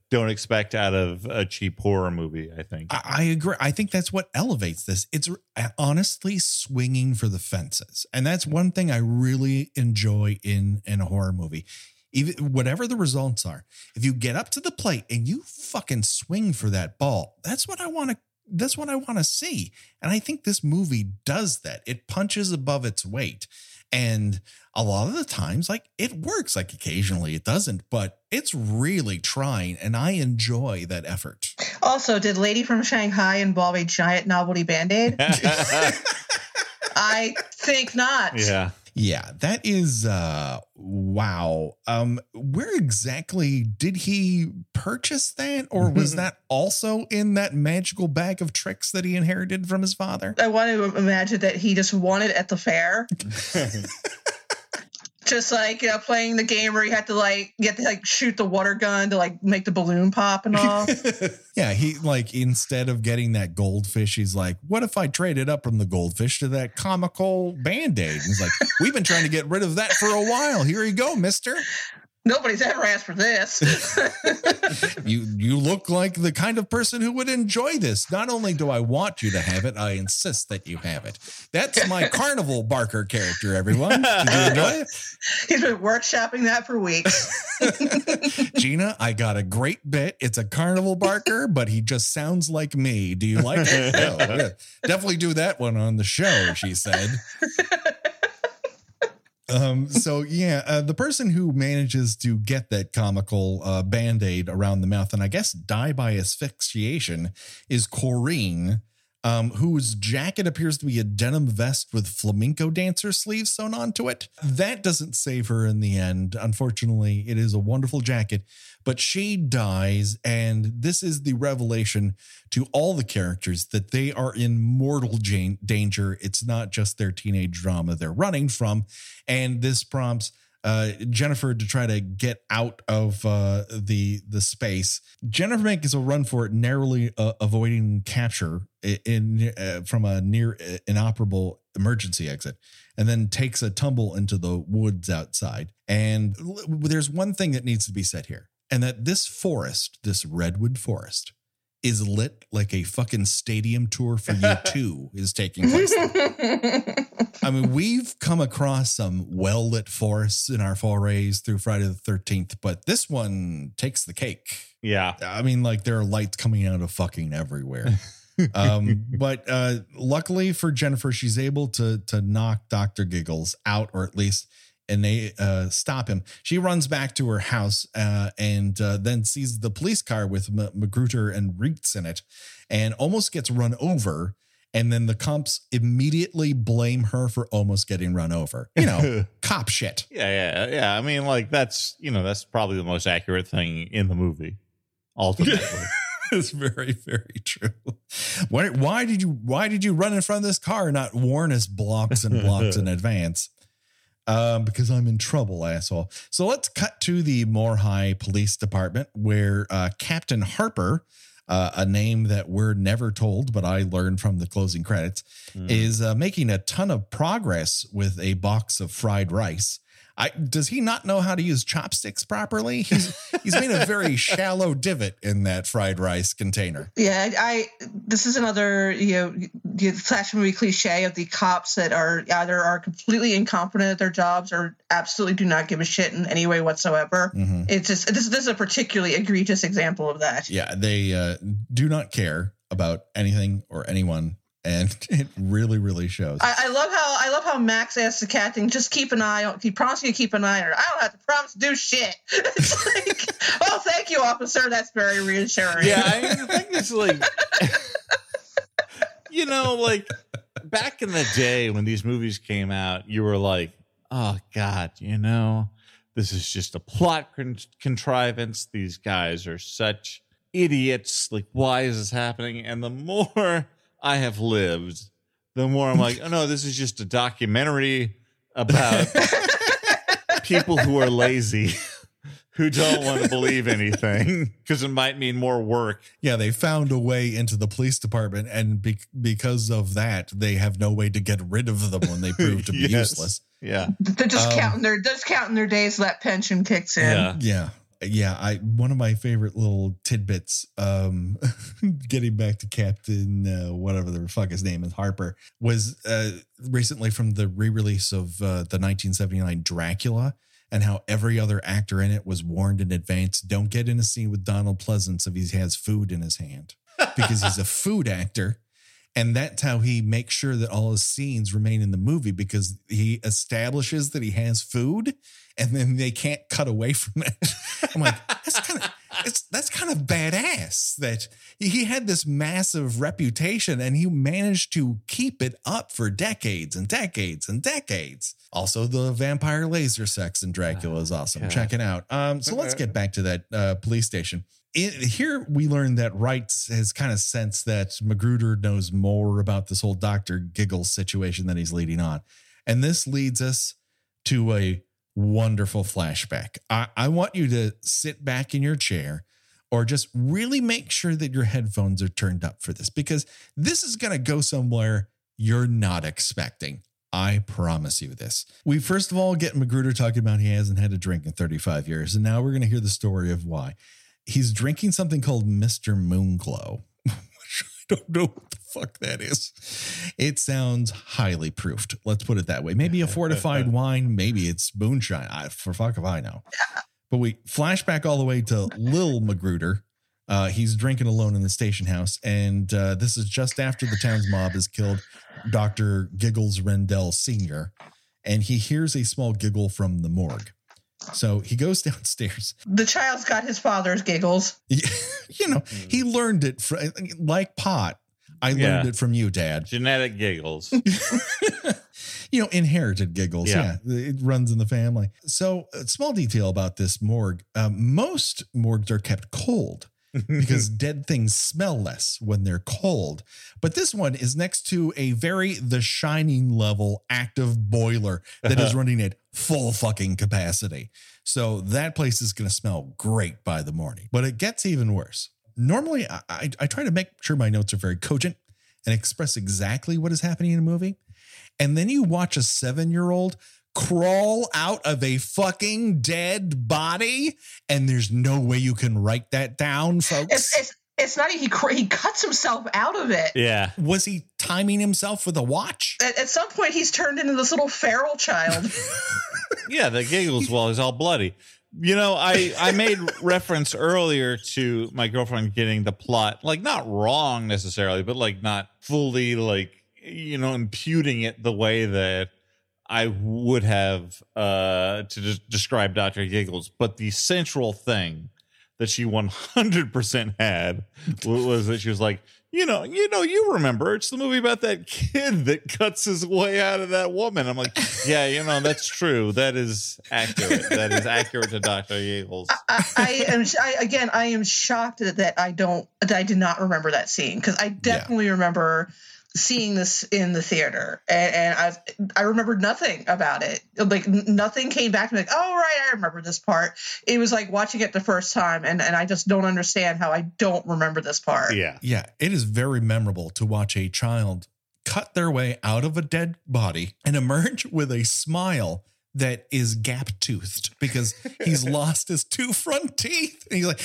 Speaker 3: don't expect out of a cheap horror movie, I think.
Speaker 1: I, I agree. I think that's what elevates this. It's honestly swinging for the fences, and that's one thing I really enjoy in in a horror movie. Even whatever the results are, if you get up to the plate and you fucking swing for that ball, that's what I want to. That's what I want to see, and I think this movie does that. It punches above its weight, and a lot of the times, like it works. Like occasionally it doesn't, but it's really trying, and I enjoy that effort.
Speaker 2: Also, did Lady from Shanghai involve a giant novelty band aid? I think not.
Speaker 3: yeah.
Speaker 1: Yeah, that is uh wow. Um where exactly did he purchase that or was that also in that magical bag of tricks that he inherited from his father?
Speaker 2: I want to imagine that he just won it at the fair. just like you know, playing the game where you had to like you to like shoot the water gun to like make the balloon pop and all.
Speaker 1: yeah, he like instead of getting that goldfish, he's like, "What if I traded up from the goldfish to that comical band-aid?" He's like, "We've been trying to get rid of that for a while. Here you go, mister."
Speaker 2: Nobody's ever asked for this.
Speaker 1: you you look like the kind of person who would enjoy this. Not only do I want you to have it, I insist that you have it. That's my carnival Barker character, everyone. Did you enjoy it?
Speaker 2: He's been workshopping that for weeks.
Speaker 1: Gina, I got a great bit. It's a carnival Barker, but he just sounds like me. Do you like it? No, yeah. Definitely do that one on the show, she said. Um, so yeah, uh, the person who manages to get that comical uh, band-aid around the mouth and I guess die by asphyxiation is Corrine, um, whose jacket appears to be a denim vest with flamenco dancer sleeves sewn onto it. That doesn't save her in the end. Unfortunately, it is a wonderful jacket, but she dies, and this is the revelation to all the characters that they are in mortal danger. It's not just their teenage drama they're running from, and this prompts uh, Jennifer to try to get out of uh, the the space. Jennifer makes a run for it, narrowly uh, avoiding capture in, uh, from a near uh, inoperable emergency exit, and then takes a tumble into the woods outside. And there's one thing that needs to be said here, and that this forest, this redwood forest. Is lit like a fucking stadium tour for you two is taking place. I mean, we've come across some well lit forests in our forays through Friday the 13th, but this one takes the cake.
Speaker 3: Yeah.
Speaker 1: I mean, like there are lights coming out of fucking everywhere. um, but uh, luckily for Jennifer, she's able to to knock Doctor Giggles out, or at least and they uh, stop him. She runs back to her house uh, and uh, then sees the police car with M- Magruder and Reitz in it, and almost gets run over. And then the cops immediately blame her for almost getting run over. You know, cop shit.
Speaker 3: Yeah, yeah, yeah. I mean, like that's you know that's probably the most accurate thing in the movie. Ultimately,
Speaker 1: it's very, very true. Why, why did you why did you run in front of this car and not warn us blocks and blocks in advance? Um, because I'm in trouble, asshole. So let's cut to the Moorehigh Police Department, where uh, Captain Harper, uh, a name that we're never told, but I learned from the closing credits, is uh, making a ton of progress with a box of fried rice. I, does he not know how to use chopsticks properly? He's he's made a very shallow divot in that fried rice container.
Speaker 2: Yeah, I. This is another you know the slash movie cliche of the cops that are either are completely incompetent at their jobs or absolutely do not give a shit in any way whatsoever.
Speaker 1: Mhm.
Speaker 2: It's just this, this is a particularly egregious example of that.
Speaker 1: Yeah, they uh, do not care about anything or anyone, and it really, really shows.
Speaker 2: I, I love how I love how Max asks the captain, just keep an eye on. He promised you to keep an eye on her. I don't have to promise to do shit. It's like, oh, thank you, officer. That's very reassuring.
Speaker 3: yeah. I mean, the thing is, like, you know, like back in the day when these movies came out, you were like, oh god, you know, this is just a plot con- contrivance. These guys are such idiots. Like, why is this happening? And the more I have lived, the more I'm like, oh no, this is just a documentary about people who are lazy. Who don't want to believe anything because it might mean more work.
Speaker 1: yeah, they found a way into the police department, and be- because of that, they have no way to get rid of them when they prove to be
Speaker 3: Yes.
Speaker 1: useless.
Speaker 3: Yeah.
Speaker 2: They're just
Speaker 1: Um,
Speaker 2: counting their just counting their days till that pension kicks in.
Speaker 3: Yeah.
Speaker 1: Yeah. Yeah, I one of my favorite little tidbits, um, getting back to Captain uh, whatever the fuck his name is, Harper, was uh, recently from the re-release of uh, the 1979 Dracula, and how every other actor in it was warned in advance: don't get in a scene with Donald Pleasence if he has food in his hand, because he's a food actor. And that's how he makes sure that all his scenes remain in the movie because he establishes that he has food and then they can't cut away from it. I'm like, that's kind of it's that's kind of badass that he had this massive reputation and he managed to keep it up for decades and decades and decades. Also, the vampire laser sex in Dracula is awesome.
Speaker 3: God.
Speaker 1: Check it out. Um, so let's get back to that uh, police station. It, here we learn that Reitz has kind of sensed that Magruder knows more about this whole Dr. Giggles situation that he's leading on. And this leads us to a wonderful flashback. I, I want you to sit back in your chair or just really make sure that your headphones are turned up for this because this is going to go somewhere you're not expecting. I promise you this. We first of all get Magruder talking about he hasn't had a drink in 35 years, and now we're going to hear the story of why. He's drinking something called Mr. Moonglow, don't know what the fuck that is. It sounds highly proofed. Let's put it that way. Maybe a fortified wine, maybe it's moonshine. I, for fuck if I know. But we flashback all the way to Lil Magruder. Uh, he's drinking alone in the station house, and uh, this is just after the town's mob has killed Dr. Giggles Rendell Sr., and he hears a small giggle from the morgue. So he goes downstairs.
Speaker 2: The child's got his father's giggles.
Speaker 1: you know, he learned it from, like pot. I learned
Speaker 3: Yeah.
Speaker 1: it from you, Dad.
Speaker 3: Genetic giggles.
Speaker 1: you know, inherited giggles. Yeah.
Speaker 3: Yeah.
Speaker 1: it runs in the family. So, a small detail about this morgue um, most morgues are kept cold because dead things smell less when they're cold. But this one is next to a very The Shining level active boiler that is running at full fucking capacity. So, that place is going to smell great by the morning. But it gets even worse. Normally, I, I, I try to make sure my notes are very cogent and express exactly what is happening in a movie and then you watch a seven year old crawl out of a fucking dead body, and there's no way you can write that down, folks.
Speaker 2: It's it's, it's not he he cuts himself out of it.
Speaker 3: yeah.
Speaker 1: Was he timing himself with a watch?
Speaker 2: At, at some point, he's turned into this little feral child.
Speaker 3: Yeah, the giggles while he's all bloody. You know, I I made reference earlier to my girlfriend getting the plot like not wrong necessarily, but like not fully like you know imputing it the way that I would have uh to just describe Dr. Giggles, but the central thing that she 100% had was that she was like, you know, you know, you remember it's the movie about that kid that cuts his way out of that woman. I'm like, yeah, you know, that's true. That is accurate. That is accurate to Dr. Giggles.
Speaker 2: I, I am I, again. I am shocked that, that I don't. That I did not remember that scene because I definitely remember seeing this in the theater, and, and I I remembered nothing about it. Like nothing came back to me. Like, oh right, I remember this part. It was like watching it the first time, and and I just don't understand how I don't remember this part.
Speaker 3: Yeah.
Speaker 1: Yeah, it is very memorable to watch a child cut their way out of a dead body and emerge with a smile that is gap toothed because he's lost his two front teeth. And he's like,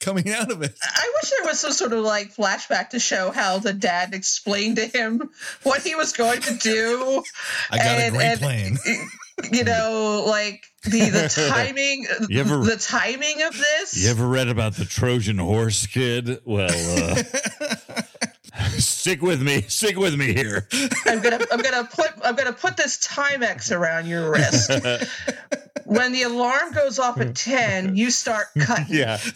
Speaker 1: coming out of it.
Speaker 2: I wish there was some sort of like flashback to show how the dad explained to him what he was going to do.
Speaker 1: I got
Speaker 2: And-
Speaker 1: a great
Speaker 2: and-
Speaker 1: plan.
Speaker 2: You know, like the the timing,
Speaker 3: You ever-
Speaker 2: the timing of this.
Speaker 3: You ever read about the Trojan horse kid? Well, uh, stick with me. Stick with me here.
Speaker 2: I'm gonna I'm gonna put I'm gonna put this Timex around your wrist. when the alarm goes off at ten, you start cutting.
Speaker 3: Yeah.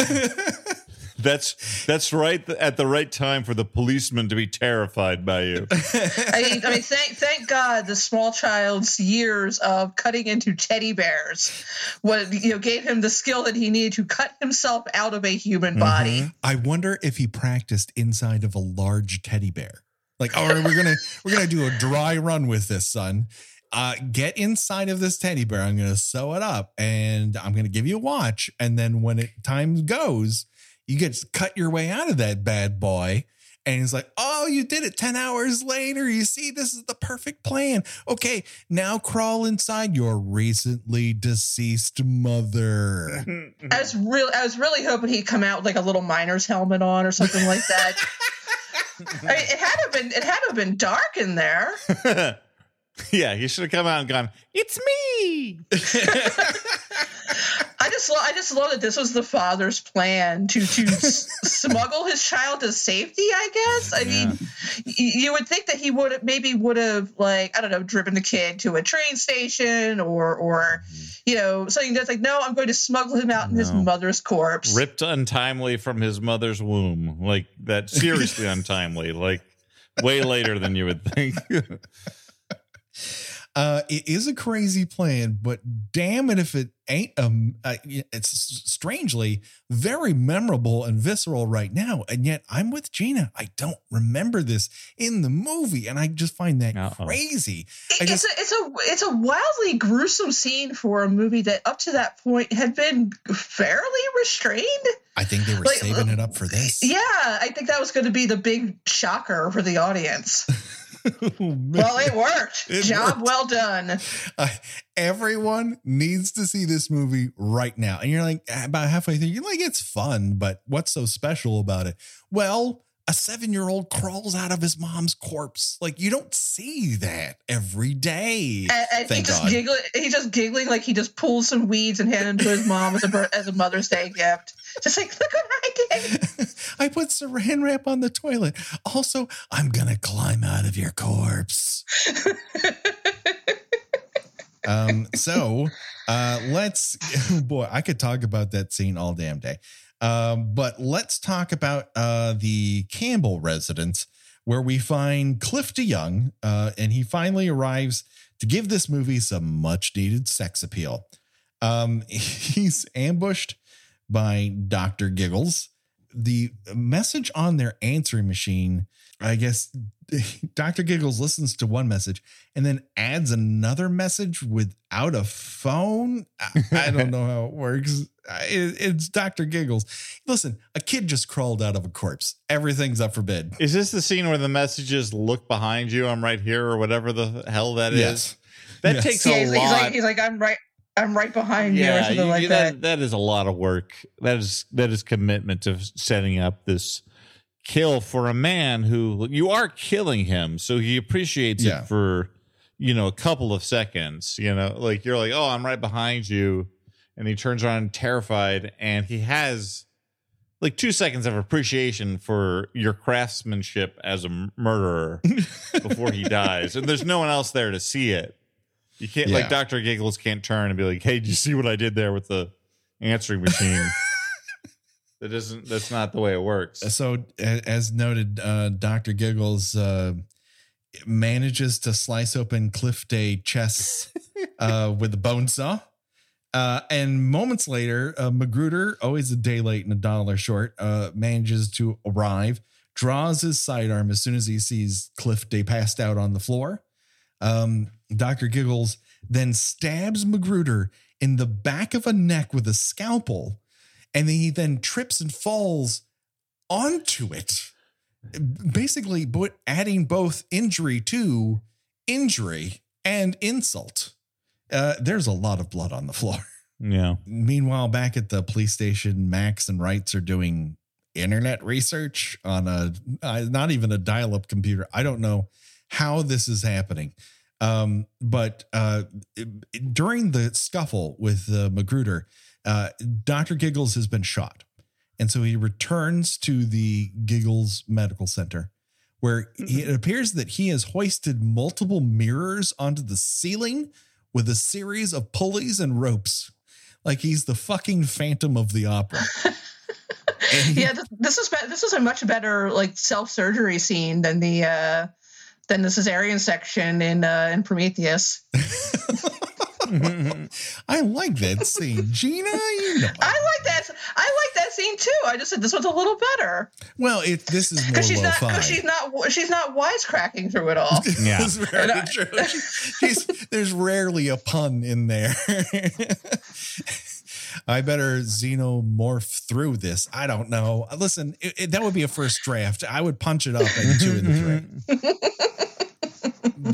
Speaker 3: That's that's right at the right time for the policeman to be terrified by you.
Speaker 2: I mean, I mean, thank thank God the small child's years of cutting into teddy bears, what you know, gave him the skill that he needed to cut himself out of a human mm-hmm. body.
Speaker 1: I wonder if he practiced inside of a large teddy bear. Like, all right, we're gonna we're gonna do a dry run with this, son. Uh, get inside of this teddy bear. I'm gonna sew it up, and I'm gonna give you a watch. And then when it time goes, you get to cut your way out of that bad boy. And he's like, "Oh, you did it ten hours later. You see, this is the perfect plan. Okay, now crawl inside your recently deceased mother."
Speaker 2: I was real. I was really hoping he'd come out with like a little miner's helmet on or something like that. I mean, it had to have been it had to have been dark in there.
Speaker 3: yeah, he should have come out and gone, It's me.
Speaker 2: I just lo- I just love that this was the father's plan to to s- smuggle his child to safety. I guess. I mean, y- you would think that he would have maybe would have like I don't know driven the kid to a train station or or mm-hmm. you know something that's like no, I'm going to smuggle him out in his mother's corpse.
Speaker 3: Ripped untimely from his mother's womb. Like that seriously untimely. Like way later than you would think.
Speaker 1: Uh, it is a crazy plan, but damn it if it ain't. Um, uh, it's strangely very memorable and visceral right now, and yet I'm with Gina. I don't remember this in the movie, and I just find that
Speaker 3: Uh-oh.
Speaker 1: crazy. I
Speaker 2: It's a it's a it's a wildly gruesome scene for a movie that up to that point had been fairly restrained.
Speaker 1: I think they were
Speaker 2: Like,
Speaker 1: saving it up for this.
Speaker 2: Yeah, I think that was going to be the big shocker for the audience. Well, it worked.
Speaker 1: It
Speaker 2: Job
Speaker 1: worked.
Speaker 2: well done.
Speaker 1: Uh, everyone needs to see this movie right now. And you're like, about halfway through, you're like, it's fun, but what's so special about it? Well, a seven year old crawls out of his mom's corpse. Like, you don't see that every day.
Speaker 2: And, and he just
Speaker 1: God.
Speaker 2: giggling. He's just giggling like he just pulled some weeds and handed them to his mom as a as a Mother's Day gift. Just like look what I did.
Speaker 1: I put saran wrap on the toilet. Also, I'm going to climb out of your corpse. um, so uh, let's, boy, I could talk about that scene all damn day. Um, but let's talk about uh, the Campbell residence where we find Cliff DeYoung, uh, and he finally arrives to give this movie some much needed sex appeal. Um, he's ambushed by Dr. Giggles. The message on their answering machine, I guess Dr. Giggles listens to one message and then adds another message without a phone. I, I don't know how it works. It- it's Dr. Giggles. Listen, a kid just crawled out of a corpse. Everything's up for bid.
Speaker 3: Is this the scene where the messages look behind you? I'm right here, or whatever the hell that is.
Speaker 1: Yes.
Speaker 3: That
Speaker 1: Yes.
Speaker 3: takes
Speaker 2: Yeah,
Speaker 3: a
Speaker 2: he's,
Speaker 3: lot.
Speaker 2: he's like he's like I'm right. I'm right behind you or
Speaker 3: yeah,
Speaker 2: something
Speaker 3: you-
Speaker 2: like
Speaker 3: that,
Speaker 2: that.
Speaker 3: that is a lot of work. That is that is commitment to setting up this kill for a man who you are killing him, so he appreciates
Speaker 1: Yeah.
Speaker 3: it for you know a couple of seconds. You know, like you're like, oh, I'm right behind you, and he turns around terrified, and he has like two seconds of appreciation for your craftsmanship as a murderer before he dies, and there's no one else there to see it. You can't
Speaker 1: Yeah.
Speaker 3: like Doctor Giggles can't turn and be like, "Hey, did you see what I did there with the answering machine?" That isn't. That's not the way it works.
Speaker 1: So, as noted, uh, Dr. Giggles uh, manages to slice open Cliff Day chests uh, with a bone saw. Uh, and moments later, uh, Magruder, always a day late and a dollar short, uh, manages to arrive, draws his sidearm as soon as he sees Cliff Day passed out on the floor. Um, Dr. Giggles then stabs Magruder in the back of a neck with a scalpel, and then he then trips and falls onto it. Basically, but adding both injury to injury and insult. Uh, there's a lot of blood on the floor.
Speaker 3: yeah.
Speaker 1: Meanwhile, back at the police station, Max and Reitz are doing internet research on a uh, not even a dial-up computer. I don't know how this is happening. Um, but uh, during the scuffle with uh, Magruder, uh, Dr. Giggles has been shot. And so he returns to the Giggles Medical Center, where he, it appears that he has hoisted multiple mirrors onto the ceiling with a series of pulleys and ropes. Like he's the fucking Phantom of the Opera.
Speaker 2: Yeah, this, this is be- this is a much better like self surgery scene than the uh than the cesarean section in uh in Prometheus.
Speaker 1: I like that scene. Gina, you know.
Speaker 2: I like that. I like that scene too. I just said this one's a little better
Speaker 1: Well, it this is
Speaker 2: because she's not
Speaker 1: lo-fi.
Speaker 2: because she's not she's not wisecracking through it all.
Speaker 3: Yeah.
Speaker 1: That's very
Speaker 2: I-
Speaker 1: true. She's, there's rarely a pun in there. I better xenomorph through this. I don't know. Listen, it, it- that would be a first draft. I would punch it up and two in the three.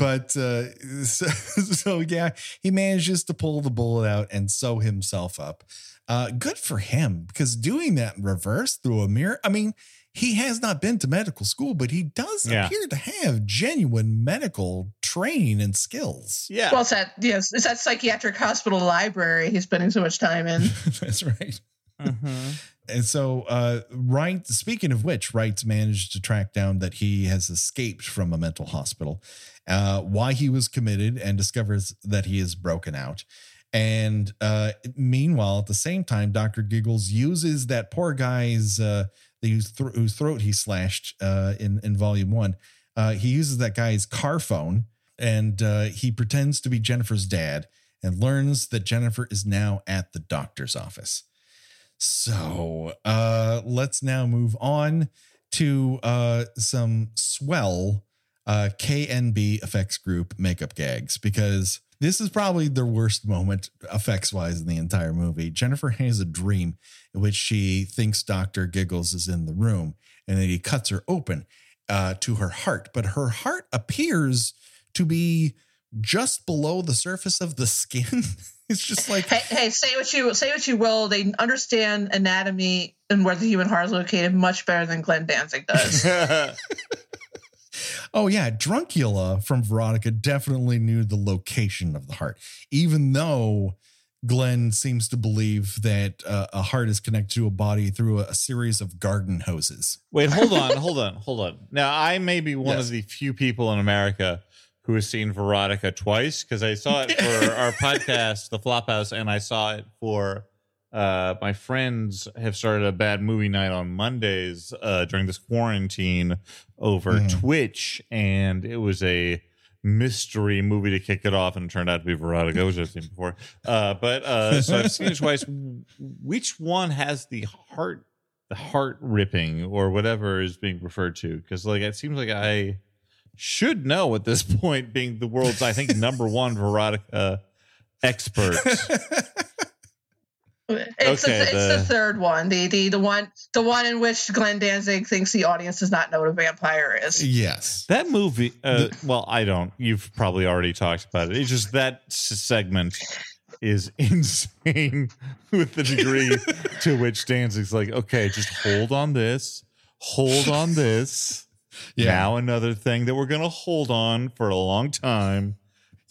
Speaker 1: but uh, so, so yeah, he manages to pull the bullet out and sew himself up. Uh, good for him because doing that in reverse through a mirror. I mean, he has not been to medical school, but he does
Speaker 3: Yeah.
Speaker 1: appear to have genuine medical training and skills.
Speaker 3: Yeah.
Speaker 2: Well, it's that yes, it's that psychiatric hospital library he's spending so much time in.
Speaker 1: That's right.
Speaker 3: Mhm.
Speaker 1: And so, uh, Wright, speaking of which, Reitz managed to track down that he has escaped from a mental hospital, uh, why he was committed, and discovers that he is broken out. And uh, meanwhile, at the same time, Dr. Giggles uses that poor guy's, uh, whose, thro- whose throat he slashed uh, in, in volume one. Uh, he uses that guy's car phone and uh, he pretends to be Jennifer's dad and learns that Jennifer is now at the doctor's office. So uh, let's now move on to uh, some swell uh, KNB effects group makeup gags because this is probably the worst moment effects wise in the entire movie. Jennifer has a dream in which she thinks Dr. Giggles is in the room and then he cuts her open. uh, to her heart, but her heart appears to be just below the surface of the skin. it's just like
Speaker 2: Hey, hey, say what you say what you will. They understand anatomy and where the human heart is located much better than Glenn Danzig does.
Speaker 1: Oh yeah, Drukija from Verotika definitely knew the location of the heart, even though Glenn seems to believe that uh, a heart is connected to a body through a, a series of garden hoses.
Speaker 3: Wait, hold on, hold on, hold on. Now, I may be one
Speaker 1: Yes.
Speaker 3: of the few people in America who has seen Verotika twice because I saw it for our podcast, The Flophouse, and I saw it for uh, my friends have started a bad movie night on Mondays uh, during this quarantine over
Speaker 1: Mhm.
Speaker 3: Twitch, and it was a mystery movie to kick it off, and it turned out to be Verotika, which I've seen before. Uh, but uh, so I've seen it twice. Which one has the heart, the heart ripping, or whatever is being referred to? Because like it seems like I should know at this point, being the world's I think number one Verotika expert.
Speaker 2: It's,
Speaker 3: Okay,
Speaker 2: the, it's
Speaker 3: the-
Speaker 2: the third one, the the the one the one in which Glenn Danzig thinks the audience does not know what a vampire is.
Speaker 1: Yes.
Speaker 3: That movie, uh, well, I don't. You've probably already talked about it. It's just that segment is insane with the degree to which Danzig's like, okay, just hold on this, hold on this.
Speaker 1: Yeah.
Speaker 3: Now another thing that we're gonna hold on for a long time.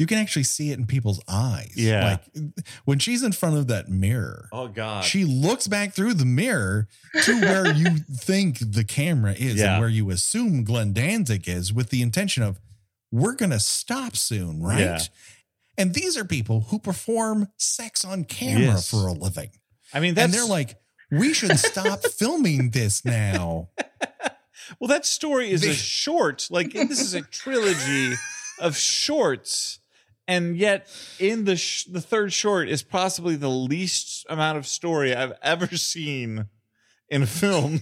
Speaker 1: You can actually see it in people's eyes.
Speaker 3: Yeah.
Speaker 1: Like when she's in front of that mirror,
Speaker 3: Oh God,
Speaker 1: she looks back through the mirror to where you think the camera is
Speaker 3: Yeah.
Speaker 1: and where you assume Glenn Danzig is with the intention of, we're going to stop soon, right?
Speaker 3: Yeah.
Speaker 1: And these are people who perform sex on camera
Speaker 3: Yes.
Speaker 1: for a living.
Speaker 3: I mean, that's
Speaker 1: and they're like, we should stop filming this now.
Speaker 3: Well, that story is
Speaker 1: They-
Speaker 3: a short. Like this is a trilogy of shorts, and yet in the sh- the third short is possibly the least amount of story I've ever seen in a film.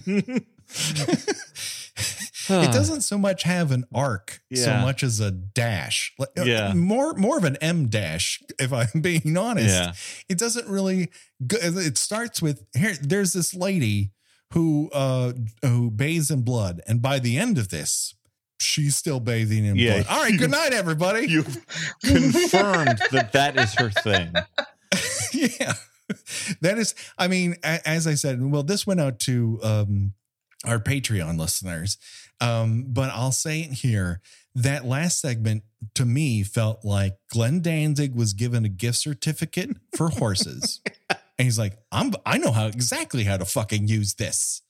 Speaker 1: it doesn't so much have an arc so much as a dash. Like, uh,
Speaker 3: Yeah.
Speaker 1: More more of an M dash, if I'm being honest.
Speaker 3: Yeah.
Speaker 1: It doesn't really go, it starts with here there's this lady who uh who bathes in blood and by the end of this she's still bathing in
Speaker 3: Yeah.
Speaker 1: blood. All right, good night everybody.
Speaker 3: You've confirmed that that is her thing.
Speaker 1: yeah. That is, I mean, as I said, well, this went out to um, our Patreon listeners, um, but I'll say it here. That last segment to me felt like Glenn Danzig was given a gift certificate for horses. and he's like, I'm, I know how exactly how to fucking use this.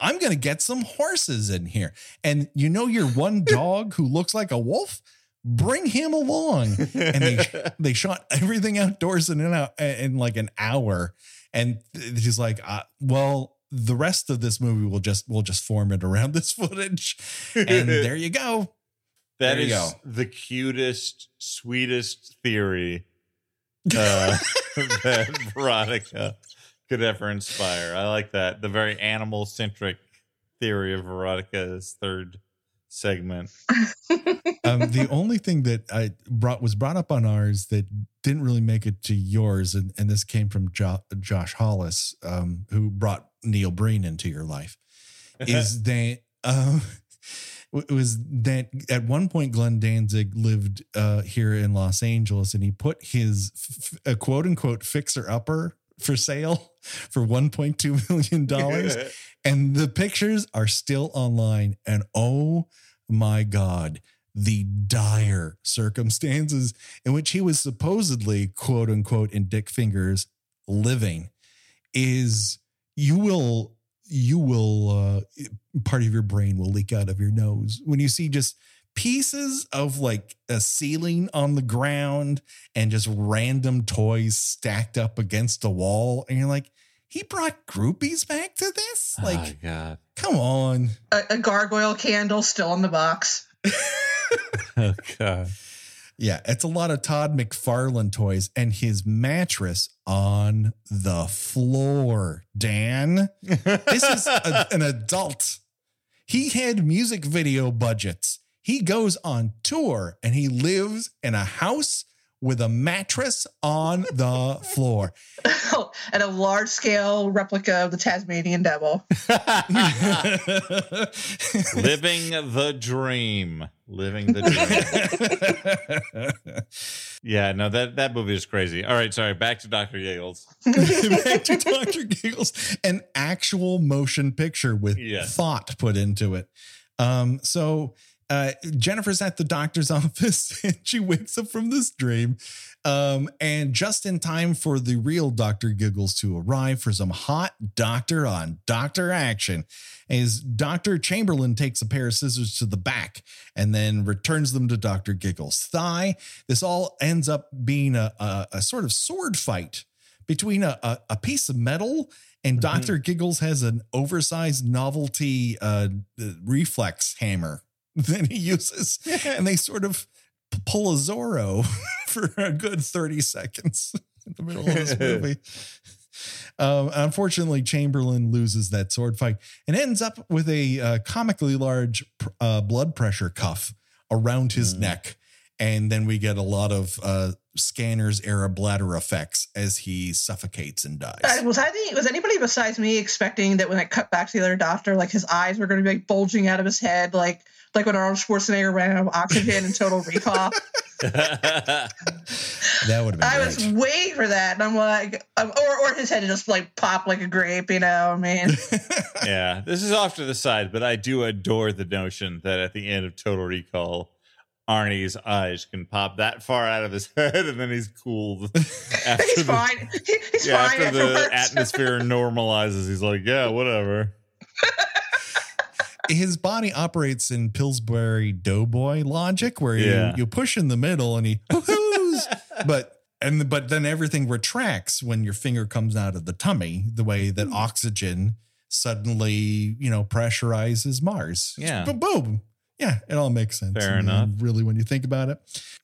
Speaker 1: I'm going to get some horses in here. And you know, your one dog who looks like a wolf, bring him along. And they they shot everything outdoors in an hour, in like an hour. And he's like uh, well the rest of this movie will just will just form it around this footage. And there you go.
Speaker 3: That
Speaker 1: There you go.
Speaker 3: the cutest, sweetest theory uh, that Verotika could ever inspire. I like that. The very animal centric theory of Verotika's third segment.
Speaker 1: um, the only thing that I brought was brought up on ours that didn't really make it to yours, and, and this came from jo- Josh Hollis, um, who brought Neil Breen into your life, is that um, it was that at one point Glenn Danzig lived uh, here in Los Angeles, and he put his f- a quote unquote fixer upper for sale for 1.2 million dollars. And the pictures are still online. And oh my god the dire circumstances in which he was supposedly quote unquote in dick fingers living is you will you will uh part of your brain will leak out of your nose when you see just pieces of like a ceiling on the ground and just random toys stacked up against a wall and you're like he brought groupies back to this oh, like
Speaker 3: oh, God.
Speaker 1: come on
Speaker 2: A, a gargoyle candle still in the box.
Speaker 3: Oh, God.
Speaker 1: Yeah, it's a lot of Todd McFarlane toys and his mattress on the floor. Dan, this is a- an adult. He had music video budgets. He goes on tour and he lives in a house with a mattress on the floor.
Speaker 2: and a large scale replica of the Tasmanian devil.
Speaker 3: Living the dream. Living the dream. yeah, no, that, that movie is crazy. All right, sorry. Back to Dr. Giggles.
Speaker 1: Back to Dr. Giggles, an actual motion picture with
Speaker 3: Yes.
Speaker 1: thought put into it. Um, so uh, Jennifer's at the doctor's office and she wakes up from this dream. Um, and just in time for the real Dr. Giggles to arrive for some hot doctor on doctor action. As Dr. Chamberlain takes a pair of scissors to the back and then returns them to Dr. Giggles' thigh. This all ends up being a, a, a sort of sword fight between a, a, a piece of metal and
Speaker 3: Mhm.
Speaker 1: Dr. Giggles has an oversized novelty uh, reflex hammer that he uses. and they sort of pull a Zorro for a good 30 seconds in the middle of this movie. Um, unfortunately, Chamberlain loses that sword fight and ends up with a uh, comically large pr- uh, blood pressure cuff around his
Speaker 3: Mm.
Speaker 1: neck. And then we get a lot of uh, scanners era bladder effects as he suffocates and dies.
Speaker 2: Uh, was I the, was anybody besides me expecting that when it cut back to the other doctor, like his eyes were going to be like bulging out of his head, like like when Arnold Schwarzenegger ran out of oxygen in Total Recall?
Speaker 1: That would have been
Speaker 2: I
Speaker 1: great.
Speaker 2: was waiting for that, and I'm like, um, or or his head to just like pop like a grape, you know? I mean,
Speaker 3: yeah, this is off to the side, but I do adore the notion that at the end of Total Recall, Arnie's eyes can pop that far out of his head, and then he's cooled. After
Speaker 2: he's
Speaker 3: the,
Speaker 2: fine. He's
Speaker 3: Yeah,
Speaker 2: fine
Speaker 3: after the atmosphere normalizes, he's like, yeah, whatever.
Speaker 1: his body operates in Pillsbury Doughboy logic, where you,
Speaker 3: Yeah.
Speaker 1: you push in the middle and he woo-hoos. but and but then everything retracts when your finger comes out of the tummy, the way that hmm. oxygen suddenly you know pressurizes Mars.
Speaker 3: Yeah.
Speaker 1: boom, boom. Yeah, it all makes sense.
Speaker 3: Fair enough.
Speaker 1: Really, when you think about it.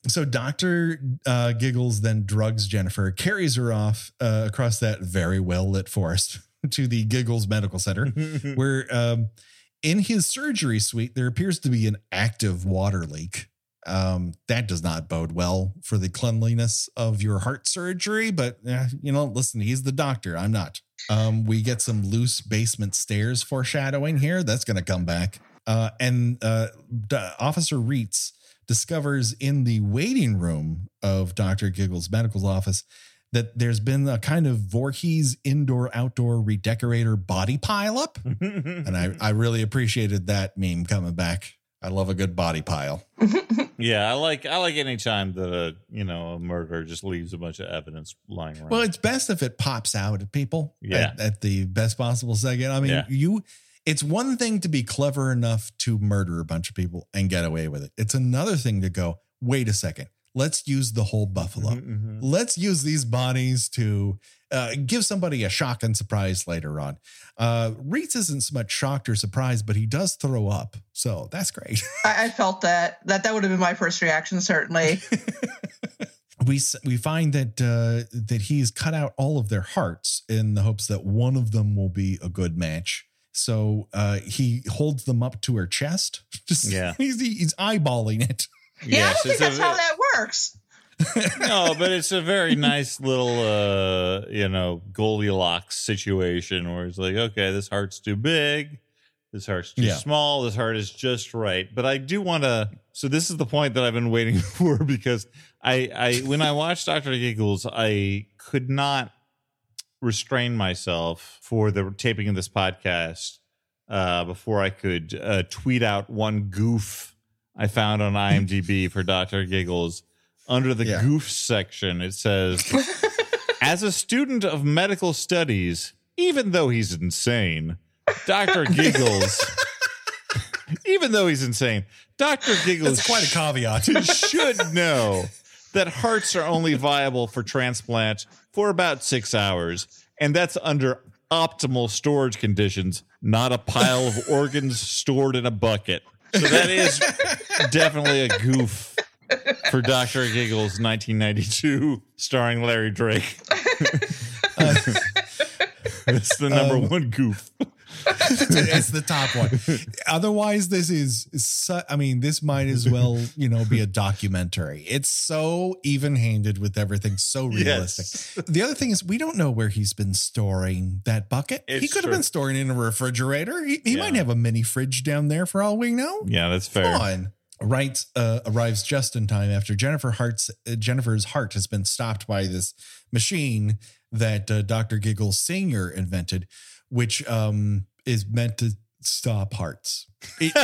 Speaker 1: So Doctor uh, Giggles then drugs Jennifer, carries her off uh, across that very well lit forest to the Giggles Medical Center where um, in his surgery suite there appears to be an active water leak. Um, that does not bode well for the cleanliness of your heart surgery, but eh, you know, listen, he's the doctor. I'm not. Um, we get some loose basement stairs foreshadowing here. That's going to come back. Uh, and uh, D- Officer Reitz discovers in the waiting room of Dr. Giggles' medical office that there's been a kind of Voorhees indoor outdoor redecorator body pileup. And I, I really appreciated that meme coming back. I love a good body pile.
Speaker 3: yeah, I like I like any time that a you know a murderer just leaves a bunch of evidence lying around.
Speaker 1: Well, it's best if it pops out at people
Speaker 3: Yeah.
Speaker 1: at, at the best possible second. I mean,
Speaker 3: Yeah.
Speaker 1: you it's one thing to be clever enough to murder a bunch of people and get away with it. It's another thing to go, wait a second, let's use the whole buffalo.
Speaker 3: Mhm, mhm.
Speaker 1: Let's use these bodies to uh, give somebody a shock and surprise later on. Uh, Reitz isn't so much shocked or surprised, but he does throw up. So that's great.
Speaker 2: I, I felt that that that would have been my first reaction, certainly.
Speaker 1: we we find that uh, that he's cut out all of their hearts in the hopes that one of them will be a good match. So uh, he holds them up to her chest. Just
Speaker 3: Yeah.
Speaker 1: he's he's eyeballing it.
Speaker 2: Yeah, I don't think
Speaker 3: it's a
Speaker 2: that's how that works.
Speaker 3: no, but it's a very nice little, uh, you know, Goldilocks situation where it's like, okay, this heart's too big, this heart's too
Speaker 1: Yeah.
Speaker 3: small, this heart is just right. But I do want to. So this is the point that I've been waiting for because I, I when I watched Doctor Giggles, I could not restrain myself for the taping of this podcast uh, before I could uh, tweet out one goof I found on IMDb for Doctor Giggles. Under the
Speaker 1: Yeah.
Speaker 3: goof section, it says, "As a student of medical studies, even though he's insane, Doctor Giggles." Even though he's insane, Dr. Giggles
Speaker 1: That's quite a caveat.
Speaker 3: You should know that hearts are only viable for transplant for about six hours, and that's under optimal storage conditions, not a pile of organs stored in a bucket. So that is definitely a goof for Dr. Giggles 1992, starring Larry Drake. That's the number
Speaker 1: Um,
Speaker 3: one goof.
Speaker 1: it's the top one. Otherwise, this is, su- I mean, this might as well, you know, be a documentary. It's so even handed with everything, so realistic. The other thing is, we don't know where he's been storing that bucket. he
Speaker 3: It's
Speaker 1: could have been storing it in a refrigerator. He, he
Speaker 3: Yeah.
Speaker 1: might have a mini fridge down there for all we know.
Speaker 3: Yeah, that's fair.
Speaker 1: Come on. Wright uh, arrives just in time after Jennifer Hart's uh, Jennifer's heart has been stopped by this machine that uh, Dr. Giggles Senior invented, which um, is meant to stop hearts. It-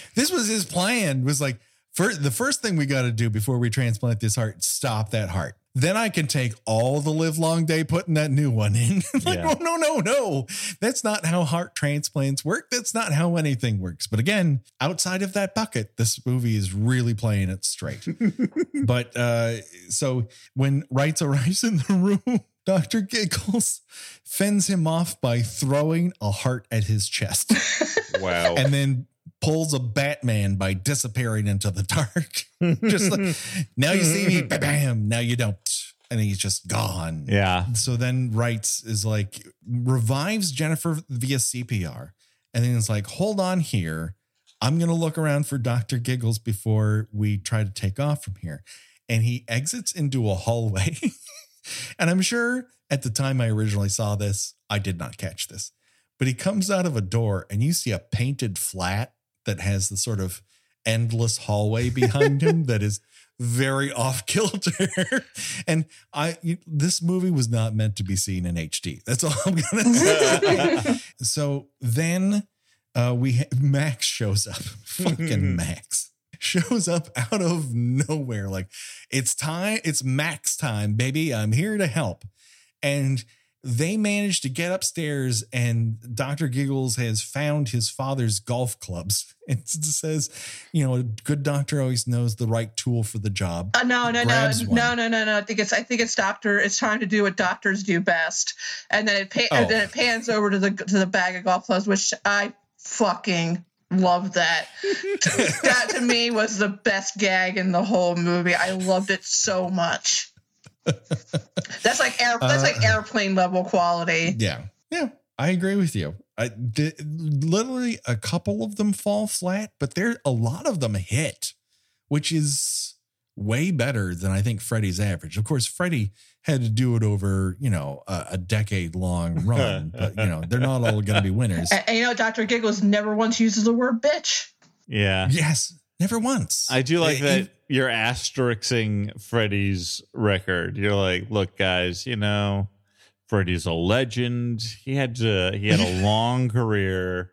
Speaker 1: this was his plan. Was like, for the first thing we got to do before we transplant this heart, stop that heart. Then I can take all the live long day putting that new one in. like,
Speaker 3: Yeah.
Speaker 1: no, no, no, no. That's not how heart transplants work. That's not how anything works. But again, outside of that bucket, this movie is really playing it straight. but uh, so when Wright arrives in the room, Dr. Giggles fends him off by throwing a heart at his chest
Speaker 3: Wow.
Speaker 1: and then pulls a Batman by disappearing into the dark. just like, now you see me, bam, bam, now you don't. And he's just gone.
Speaker 3: yeah.
Speaker 1: So then Wright is like, revives Jennifer via CPR. And then it's like, hold on here. I'm going to look around for Dr. Giggles before we try to take off from here. And he exits into a hallway. And I'm sure at the time I originally saw this, I did not catch this. But he comes out of a door and you see a painted flat that has the sort of endless hallway behind him that is very off kilter. and I you- this movie was not meant to be seen in HD. That's all I'm gonna say. so then uh we ha- Max shows up. Fucking Max shows up out of nowhere. Like it's time, it's Max time, baby. I'm here to help. And they managed to get upstairs, and Dr. Giggles has found his father's golf clubs. It says, you know, a good doctor always knows the right tool for the job.
Speaker 2: Uh, no, no, no,
Speaker 1: one.
Speaker 2: no, no, no, no. I think it's I think it's doctor. It's time to do what doctors do best, and then it pa-
Speaker 1: Oh.
Speaker 2: and then it pans over to the to the bag of golf clubs, which I fucking love. That that to me was the best gag in the whole movie. I loved it so much. That's like air. That's like
Speaker 1: Uh,
Speaker 2: airplane level quality.
Speaker 1: Yeah. Yeah. I agree with you. I di- literally a couple of them fall flat, but there a lot of them hit, which is way better than I think Freddie's average. Of course, Freddie had to do it over, you know, a, a decade long run, but you know, they're not all going to be winners.
Speaker 2: And, and you know, Doctor Giggles never once uses the word bitch.
Speaker 3: Yeah.
Speaker 1: Yes, never once.
Speaker 3: I do like
Speaker 1: Eh,
Speaker 3: that
Speaker 1: eh,
Speaker 3: you're asterixing Freddie's record. You're like, look, guys, you know, Freddie's a legend. He had to he had a long career.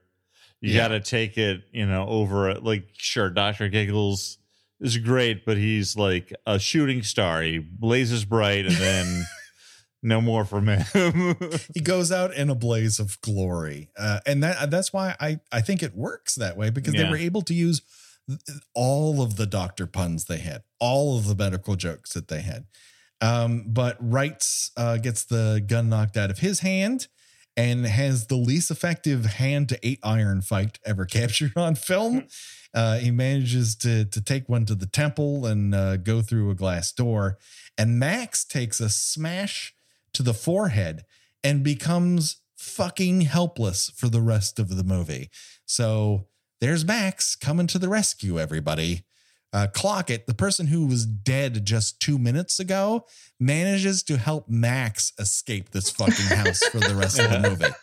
Speaker 3: You
Speaker 1: Yeah.
Speaker 3: gotta take it, you know, over it. Like, sure, Dr. Giggles is great, but he's like a shooting star. He blazes bright and then no more from him.
Speaker 1: he goes out in a blaze of glory, uh, and that that's why I I think it works that way because they were able to use all of the doctor puns they had, all of the medical jokes that they had. Um, but Reitz uh, gets the gun knocked out of his hand and has the least effective hand to eight iron fight ever captured on film. Uh, he manages to to take one to the temple and uh, go through a glass door, and Max takes a smash to the forehead and becomes fucking helpless for the rest of the movie. So there's Max coming to the rescue, everybody. Uh, clock it. The person who was dead just two minutes ago manages to help Max escape this fucking house for the rest of the movie.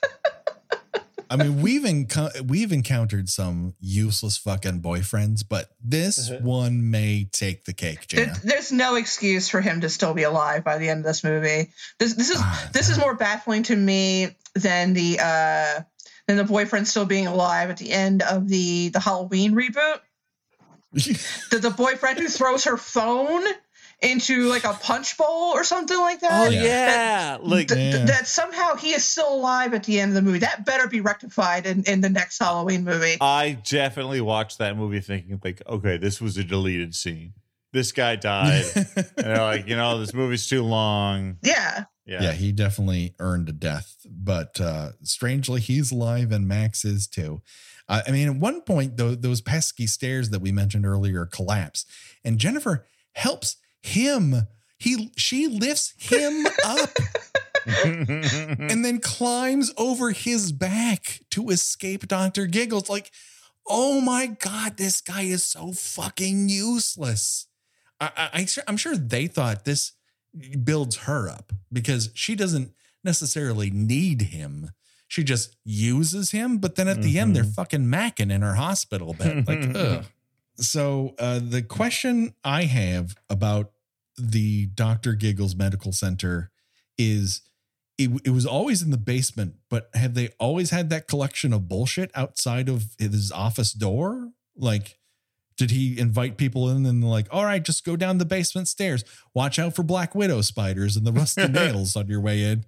Speaker 1: I mean, we've enco- we've encountered some useless fucking boyfriends, but this one may take the cake,
Speaker 2: There- There's no excuse for him to still be alive by the end of this movie. This this is
Speaker 1: Ah,
Speaker 2: this is more baffling to me than the uh than the boyfriend still being alive at the end of the the Halloween reboot. The the boyfriend who throws her phone into like a punch bowl or something like that.
Speaker 3: oh
Speaker 1: Yeah.
Speaker 3: yeah. Like
Speaker 2: Th- th-
Speaker 1: Yeah.
Speaker 2: that somehow he is still alive at the end of the movie. That better be rectified in, in the next Halloween movie.
Speaker 3: I definitely watched that movie thinking like, okay, this was a deleted scene. This guy died. and they're like, you know, this movie's too long.
Speaker 2: Yeah.
Speaker 3: Yeah.
Speaker 1: Yeah, he definitely earned a death, but uh, strangely, he's alive and Max is too. Uh, I mean, at one point, though, those pesky stairs that we mentioned earlier collapse, and Jennifer helps him. He she lifts him up. and then climbs over his back to escape Dr. Giggles. Like, oh my God, this guy is so fucking useless. I, I'm sure they thought this builds her up because she doesn't necessarily need him. She just uses him, but then at the end, they're fucking macking in her hospital bed. Like, ugh. So, uh, the question I have about the Dr. Giggles Medical Center is it, it was always in the basement, but have they always had that collection of bullshit outside of his office door? Like, did he invite people in and like, all right, just go down the basement stairs. Watch out for black widow spiders and the rusty nails on your way in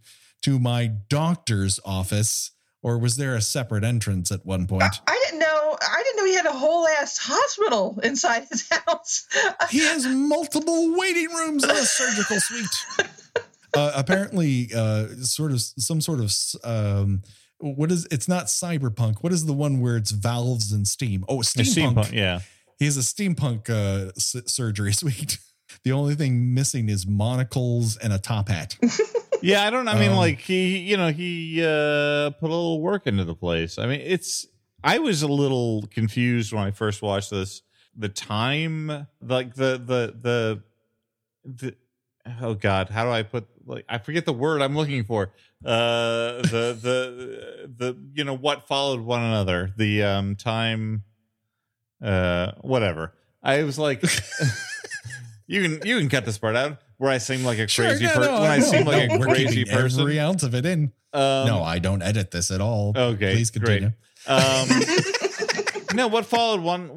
Speaker 1: to my doctor's office. Or was there a separate entrance at one point?
Speaker 2: I didn't know. I didn't know he had a whole ass hospital inside his house.
Speaker 1: He has multiple waiting rooms in a surgical suite. Uh, apparently, uh, sort of some sort of um, what is? It's not cyberpunk. What is the one where it's valves and steam? Oh,
Speaker 3: The
Speaker 1: steampunk.
Speaker 3: steampunk, yeah.
Speaker 1: He has a steampunk uh, s- surgery suite. The only thing missing is monocles and a top hat.
Speaker 3: Yeah, I don't I mean
Speaker 1: Um,
Speaker 3: like he you know, he uh put a little work into the place. I mean, it's I was a little confused when I first watched this. The time like the the the the oh god, how do I put like I forget the word I'm looking for. Uh the the the you know what followed one another. The um time uh whatever. I was like you can you can cut this part out where I seem like a crazy
Speaker 1: no,
Speaker 3: person
Speaker 1: no,
Speaker 3: when I seem like
Speaker 1: no,
Speaker 3: a
Speaker 1: we're
Speaker 3: crazy person.
Speaker 1: Every ounce of it in.
Speaker 3: Um,
Speaker 1: no, I don't edit this at all.
Speaker 3: Okay,
Speaker 1: please continue.
Speaker 3: Um, no, what followed one?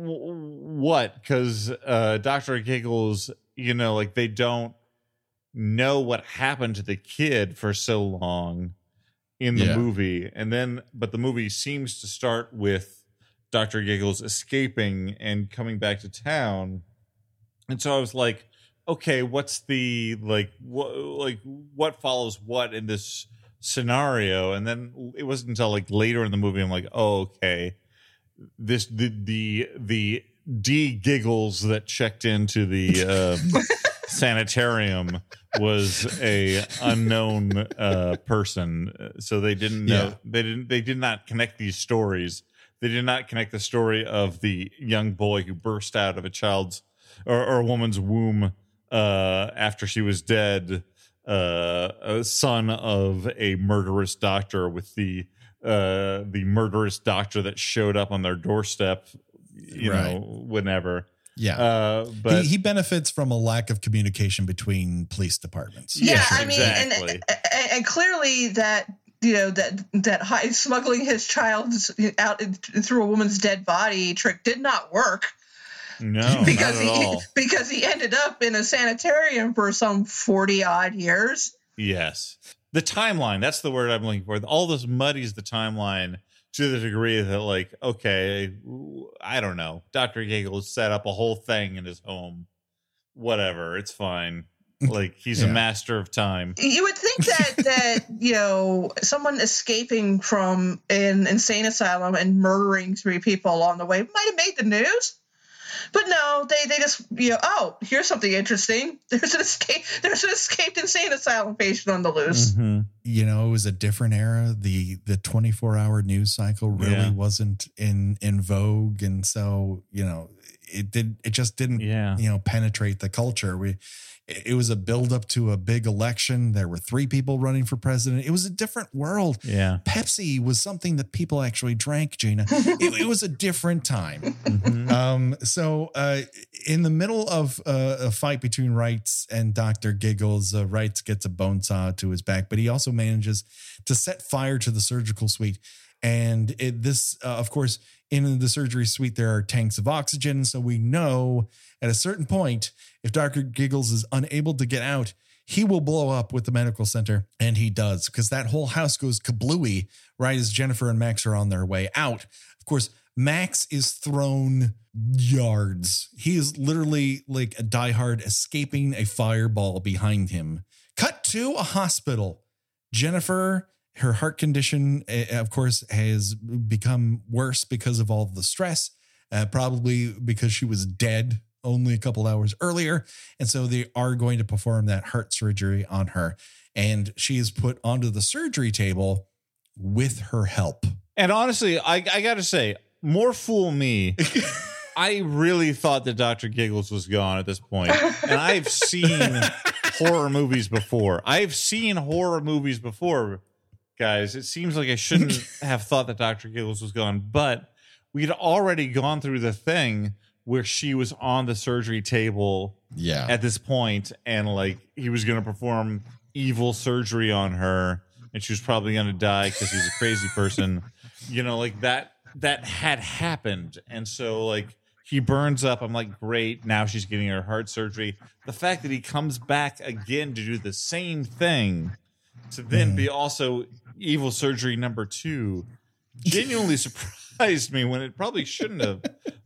Speaker 3: What? Because uh, Doctor Giggles, you know, like they don't know what happened to the kid for so long in the
Speaker 1: Yeah.
Speaker 3: movie, and then but the movie seems to start with Doctor Giggles escaping and coming back to town, and so I was like, okay, what's the like what like what follows what in this scenario? And then it wasn't until like later in the movie I'm like, oh okay, this the the the D giggles that checked into the um, sanitarium was a unknown uh, person, so they didn't know
Speaker 1: Yeah.
Speaker 3: they didn't they did not connect these stories. They did not connect the story of the young boy who burst out of a child's or, or a woman's womb uh, after she was dead, uh, a son of a murderous doctor with the uh, the murderous doctor that showed up on their doorstep, you
Speaker 1: Right.
Speaker 3: know, whenever.
Speaker 1: Yeah.
Speaker 3: Uh, but
Speaker 1: he, he benefits from a lack of communication between police departments.
Speaker 2: yeah,
Speaker 3: Yes,
Speaker 2: I mean, and,
Speaker 3: exactly.
Speaker 2: and and clearly that you know that that high, smuggling his child out through a woman's dead body trick did not work
Speaker 3: no,
Speaker 2: because
Speaker 3: not at
Speaker 2: he
Speaker 3: all.
Speaker 2: because he ended up in a sanitarium for some forty odd years.
Speaker 3: Yes. The timeline, that's the word I'm looking for. All this muddies the timeline to the degree that, like, okay, I don't know. Dr. Giggles set up a whole thing in his home. Whatever. It's fine. Like, he's a master of time.
Speaker 2: You would think that that you know someone escaping from an insane asylum and murdering three people along the way might have made the news. But no, they they just you know oh here's something interesting. There's an escape. There's an escaped insane asylum patient on the loose.
Speaker 3: Mhm.
Speaker 1: You know, it was a different era. The the 24 hour news cycle really
Speaker 3: Yeah.
Speaker 1: wasn't in in vogue. And so, you know, it did it just didn't
Speaker 3: Yeah.
Speaker 1: you know penetrate the culture we it was a build up to a big election there were three people running for president it was a different world
Speaker 3: Yeah.
Speaker 1: pepsi was something that people actually drank gina it, it was a different time
Speaker 3: Mhm.
Speaker 1: um so uh in the middle of uh, a fight between Reitz and Dr. Giggles, uh, Reitz gets a bone saw to his back, but he also manages to set fire to the surgical suite. And it, this, uh, of course, in the surgery suite, there are tanks of oxygen. So we know at a certain point, if Dr. Giggles is unable to get out, he will blow up with the medical center. And he does, because that whole house goes kablooey right as Jennifer and Max are on their way out. Of course, Max is thrown yards. He is literally like a diehard escaping a fireball behind him. Cut to a hospital. Jennifer, her heart condition, eh, of course, has become worse because of all of the stress, uh, probably because she was dead only a couple hours earlier. And so they are going to perform that heart surgery on her. And she is put onto the surgery table with her help.
Speaker 3: And honestly, I, I got to say, more fool me. I really thought that Dr. Giggles was gone at this point. And I've seen horror movies before. I've seen horror movies before, guys. It seems like I shouldn't have thought that Dr. Giggles was gone, but we'd already gone through the thing where she was on the surgery table
Speaker 1: Yeah.
Speaker 3: at this point and like he was going to perform evil surgery on her and she was probably going to die because he's a crazy person you know like that that had happened and so like he burns up i'm like great now she's getting her heart surgery the fact that he comes back again to do the same thing to then mm-hmm. be also evil surgery number two genuinely surprised me when it probably shouldn't have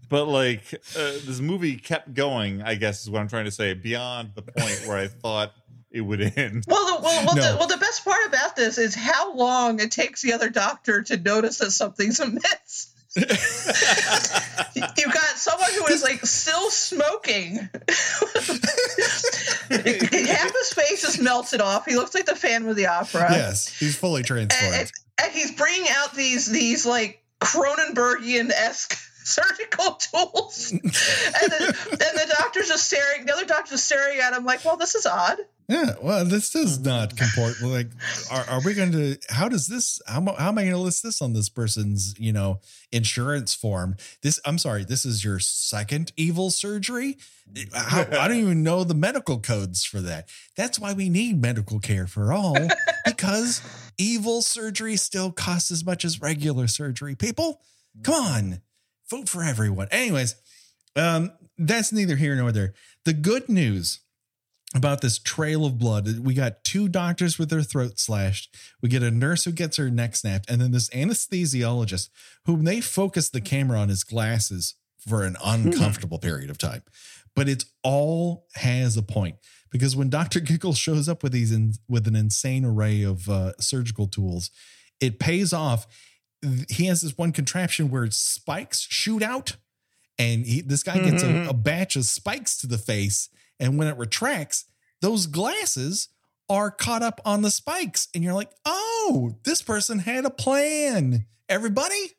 Speaker 3: but like uh, this movie kept going i guess is what i'm trying to say beyond the point where i thought it would end
Speaker 2: Well, the, well, well,
Speaker 1: No.
Speaker 2: the, well, the best part about this is how long it takes the other doctor to notice that something's amiss. You've got someone who is like still smoking. Half his face is melted off. He looks like the Phantom of the Opera.
Speaker 1: yes. He's fully
Speaker 2: and,
Speaker 1: transformed.
Speaker 2: and- and he's bringing out these these like Cronenbergian esque surgical tools, and the, and the doctor's just staring. The other doctor's just staring at him like, "Well, this is odd."
Speaker 1: Yeah, well, this does not comport. Like, are, are we going to? How does this? How, am- how am I going to list this on this person's, you know, insurance form? This, I'm sorry, this is your second evil surgery. How, I don't even know the medical codes for that. That's why we need medical care for all, because evil surgery still costs as much as regular surgery. People, come on, vote for everyone. Anyways, um, that's neither here nor there. The good news about this trail of blood. We got two doctors with their throat slashed. We get a nurse who gets her neck snapped, and then this anesthesiologist whom they focus the camera on his glasses for an uncomfortable period of time. But it's all has a point because when Dr. Giggles shows up with these in, with an insane array of uh, surgical tools, it pays off. He has this one contraption where spikes shoot out, and he, this guy gets a, a batch of spikes to the face and when it retracts, those glasses are caught up on the spikes. And you're like, oh, this person had a plan. Everybody,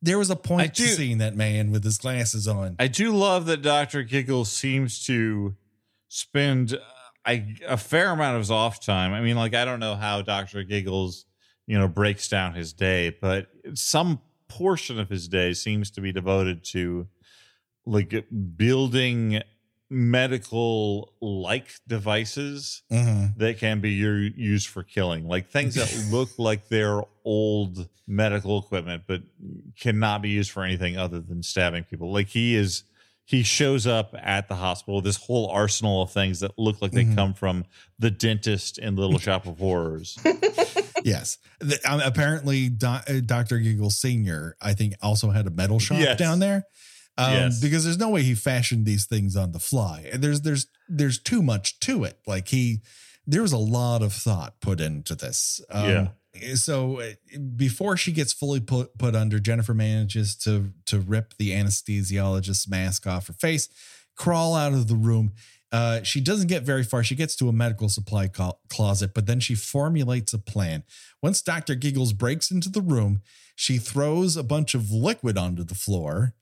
Speaker 1: there was a point to seeing that man with his glasses on.
Speaker 3: I do love that Dr. Giggles seems to spend uh, I, a fair amount of his off time. I mean, like, I don't know how Dr. Giggles, you know, breaks down his day, but some portion of his day seems to be devoted to like building medical like devices
Speaker 1: Mhm.
Speaker 3: that can be used for killing, like things that look like they're old medical equipment, but cannot be used for anything other than stabbing people. Like he is, he shows up at the hospital, this whole arsenal of things that look like they
Speaker 1: Mhm.
Speaker 3: come from the dentist in Little Shop of Horrors.
Speaker 1: Yes. The- um, apparently, Do- uh, Dr. Giggles Sr., I think, also had a metal shop
Speaker 3: Yes.
Speaker 1: down there. Um,
Speaker 3: Yes.
Speaker 1: because there's no way he fashioned these things on the fly. And there's there's there's too much to it. Like he there was a lot of thought put into this. Um, So uh, before she gets fully put put under, Jennifer manages to to rip the anesthesiologist's mask off her face, crawl out of the room. Uh, she doesn't get very far. She gets to a medical supply co- closet, but then she formulates a plan. Once Dr. Giggles breaks into the room, she throws a bunch of liquid onto the floor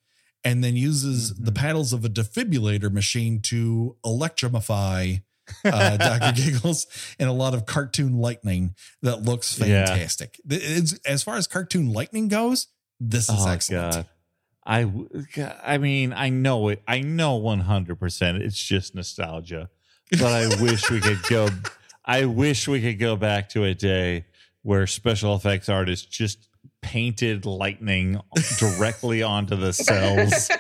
Speaker 1: and then uses the paddles of a defibrillator machine to electrify uh, Dr. Giggles and a lot of cartoon lightning that looks fantastic. It's, as far as cartoon lightning goes, this is
Speaker 3: oh
Speaker 1: excellent.
Speaker 3: God. I, I mean, I know it. I know 100% it's just nostalgia, but I wish we could go. I wish we could go back to a day where special effects artists just painted lightning directly onto the cells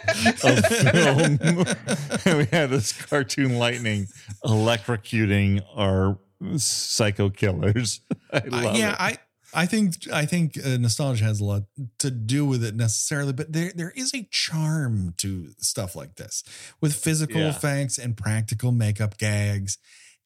Speaker 3: of film. we had this cartoon lightning electrocuting our psycho killers. I
Speaker 1: Uh, yeah,
Speaker 3: it.
Speaker 1: I I think I think uh, nostalgia has a lot to do with it necessarily, but there there is a charm to stuff like this with physical
Speaker 3: Yeah.
Speaker 1: effects and practical makeup gags.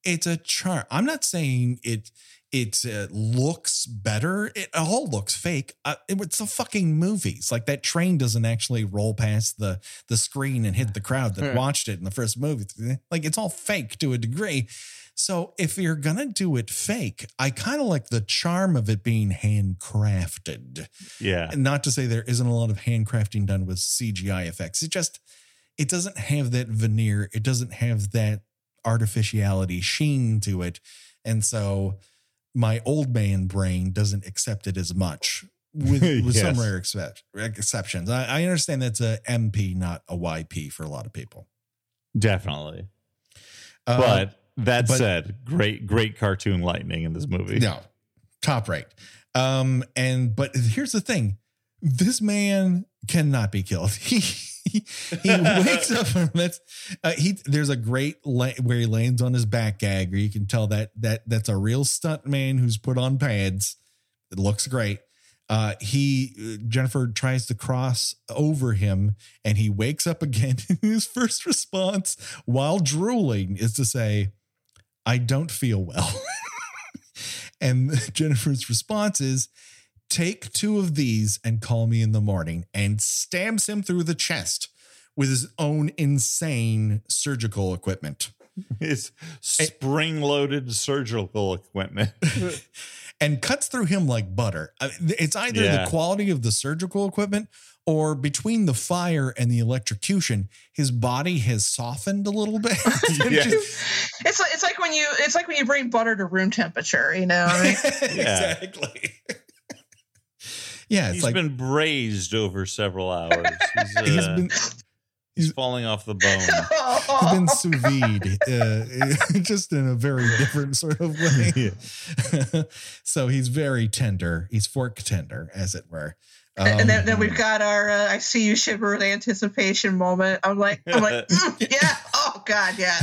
Speaker 1: it's a charm. I'm not saying it it uh, looks better. It all looks fake. Uh, it, it's the fucking movies. Like that train doesn't actually roll past the the screen and hit the crowd that watched it in the first movie. Like it's all fake to a degree. So if you're gonna do it fake, I kind of like the charm of it being handcrafted.
Speaker 3: Yeah.
Speaker 1: And not to say there isn't a lot of handcrafting done with CGI effects. It just it doesn't have that veneer. It doesn't have that artificiality sheen to it. And so my old man brain doesn't accept it as much with, with
Speaker 3: Yes.
Speaker 1: some rare except, exceptions. I, I understand that's a MP, not a YP for a lot of people.
Speaker 3: Definitely.
Speaker 1: Uh,
Speaker 3: But that
Speaker 1: but-
Speaker 3: said, great, great cartoon lightning in this movie.
Speaker 1: No, top rate. Um, and but here's the thing: this man cannot be killed. He he, wakes up from it. Uh, he there's a great where he lands on his back gag, where you can tell that that that's a real stunt man who's put on pads. It looks great. Uh, he Jennifer tries to cross over him, and he wakes up again. His first response, while drooling, is to say, "I don't feel well." And Jennifer's response is, take two of these and call me in the morning, and stabs him through the chest with his own insane surgical equipment.
Speaker 3: His spring loaded surgical equipment.
Speaker 1: and cuts through him like butter. It's either
Speaker 3: Yeah.
Speaker 1: the quality of the surgical equipment or between the fire and the electrocution, his body has softened a little bit. And
Speaker 3: Yeah.
Speaker 1: just-
Speaker 2: It's like it's like when you it's like when you bring butter to room temperature. You know, what I mean?
Speaker 1: exactly. Yeah, it's
Speaker 3: He's
Speaker 1: like
Speaker 3: been braised over several hours. He's, uh,
Speaker 1: he's
Speaker 3: he's,
Speaker 1: been
Speaker 3: falling off the bone.
Speaker 1: He's been sous vide, uh, just in a very different sort of way. so he's very tender. He's fork tender, as it were.
Speaker 2: and then, then
Speaker 1: Um,
Speaker 2: we've got our uh, I see you shiver with anticipation moment. I'm like, I'm like, mm, yeah, oh god, yeah.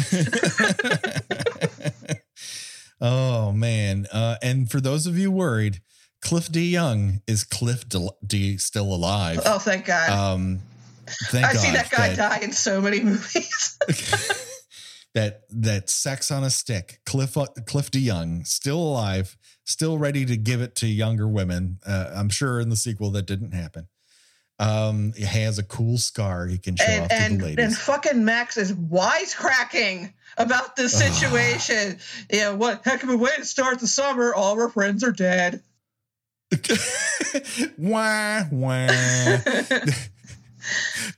Speaker 1: oh man! Uh, and for those of you worried, Cliff De Young is Cliff D. Still alive.
Speaker 2: Oh, thank God.
Speaker 1: Um, thank
Speaker 2: I've
Speaker 1: God
Speaker 2: seen that guy die in so many movies.
Speaker 1: that that sex on a stick. Cliff Cliff De Young, still alive, still ready to give it to younger women. Uh, I'm sure in the sequel that didn't happen. Um, he has a cool scar he can show
Speaker 2: and
Speaker 1: off to
Speaker 2: and,
Speaker 1: the
Speaker 2: and fucking Max is wisecracking about this situation. yeah, what heck of a way to start the summer? All our friends are dead.
Speaker 1: wah wah.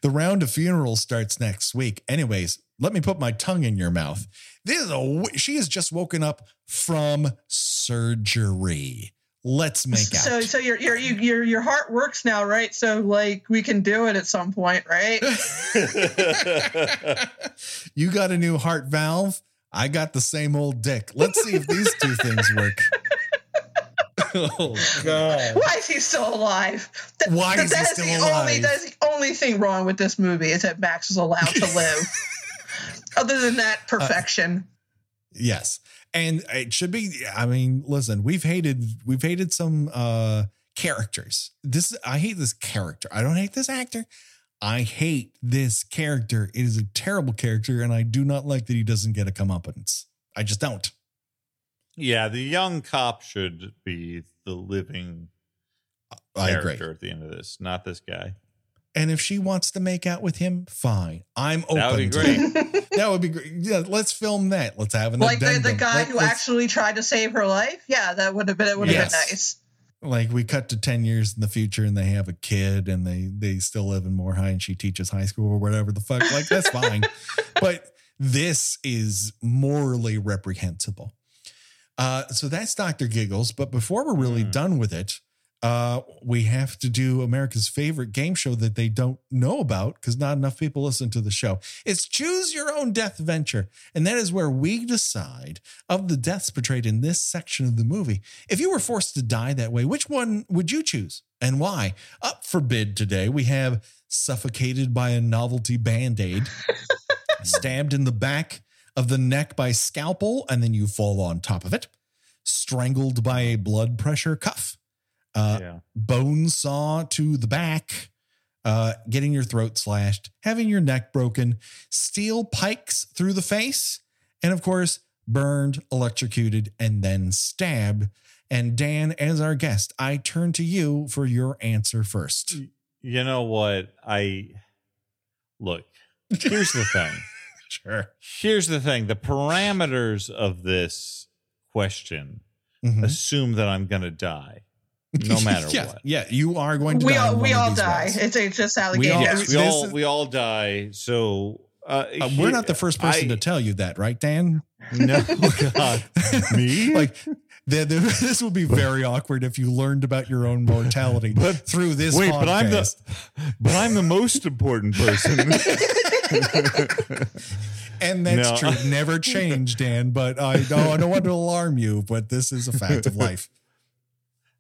Speaker 1: the round of funerals starts next week. Anyways, let me put my tongue in your mouth. This is a w- she has just woken up from surgery. Let's make out.
Speaker 2: So so your your your your heart works now, right? So like we can do it at some point, right?
Speaker 1: you got a new heart valve. I got the same old dick. Let's see if these two things work. Oh God!
Speaker 2: Why is he still alive? Th-
Speaker 1: Why
Speaker 2: th-
Speaker 1: is he
Speaker 2: that
Speaker 1: still
Speaker 2: the
Speaker 1: alive?
Speaker 2: Only, that is the only thing wrong with this movie is that Max is allowed to live. Other than
Speaker 1: Uh,
Speaker 2: that, perfection.
Speaker 1: Yes, and it should be. I mean, listen, we've hated we've hated some uh characters. This I hate this character. I don't hate this actor. I hate this character. It is a terrible character, and I do not like that he doesn't get a comeuppance. I just don't.
Speaker 3: Yeah, the young cop should be the living uh,
Speaker 1: I
Speaker 3: character
Speaker 1: agree.
Speaker 3: at the end of this, not this guy.
Speaker 1: And if she wants to make out with him, fine. I'm open.
Speaker 3: That would be great.
Speaker 1: That would be great. Yeah, let's film that. Let's have an
Speaker 2: like the, the guy
Speaker 1: Let-
Speaker 2: who
Speaker 1: let's-
Speaker 2: actually tried to save her life. Yeah, that would have been it would have been nice.
Speaker 1: like we cut to 10 years in the future and they have a kid and they they still live in Moorehigh and she teaches high school or whatever the fuck like that's fine but this is morally reprehensible uh so that's dr giggles but before we're really
Speaker 3: Hmm.
Speaker 1: done with it uh we have to do america's favorite game show that they don't know about because not enough people listen to the show it's choose your own death venture and that is where we decide of the deaths portrayed in this section of the movie if you were forced to die that way, which one would you choose and why? Up for bid today, we have suffocated by a novelty band aid, stabbed in the back of the neck by scalpel, and then you fall on top of it, strangled by a blood pressure cuff, uh,
Speaker 3: yeah.
Speaker 1: bone saw to the back, uh, getting your throat slashed, having your neck broken, steel pikes through the face, and of course, burned, electrocuted, and then stabbed. And Dan, as our guest, I turn to you for your answer first.
Speaker 3: You know what? I look. Here's the thing.
Speaker 1: Sure.
Speaker 3: Here's the thing. The parameters of this question
Speaker 1: Mhm.
Speaker 3: assume that I'm going to die, no matter
Speaker 1: yeah,
Speaker 3: what.
Speaker 1: Yeah, you are going to
Speaker 2: We
Speaker 1: die.
Speaker 2: all we all die.
Speaker 1: ways.
Speaker 2: It's, it's just
Speaker 1: We all-
Speaker 3: Yes, we all we all die. So uh,
Speaker 1: Uh, we're not the first person
Speaker 3: I-
Speaker 1: to tell you that, right, Dan?
Speaker 3: No, God, me.
Speaker 1: like the, the, this would be very awkward if you learned about your own mortality
Speaker 3: But-
Speaker 1: through this
Speaker 3: Wait,
Speaker 1: podcast.
Speaker 3: but I'm the but I'm the most important person.
Speaker 1: And that's
Speaker 3: No.
Speaker 1: true. Never change, Dan. But I don't, I don't want to alarm you, but this is a fact of life.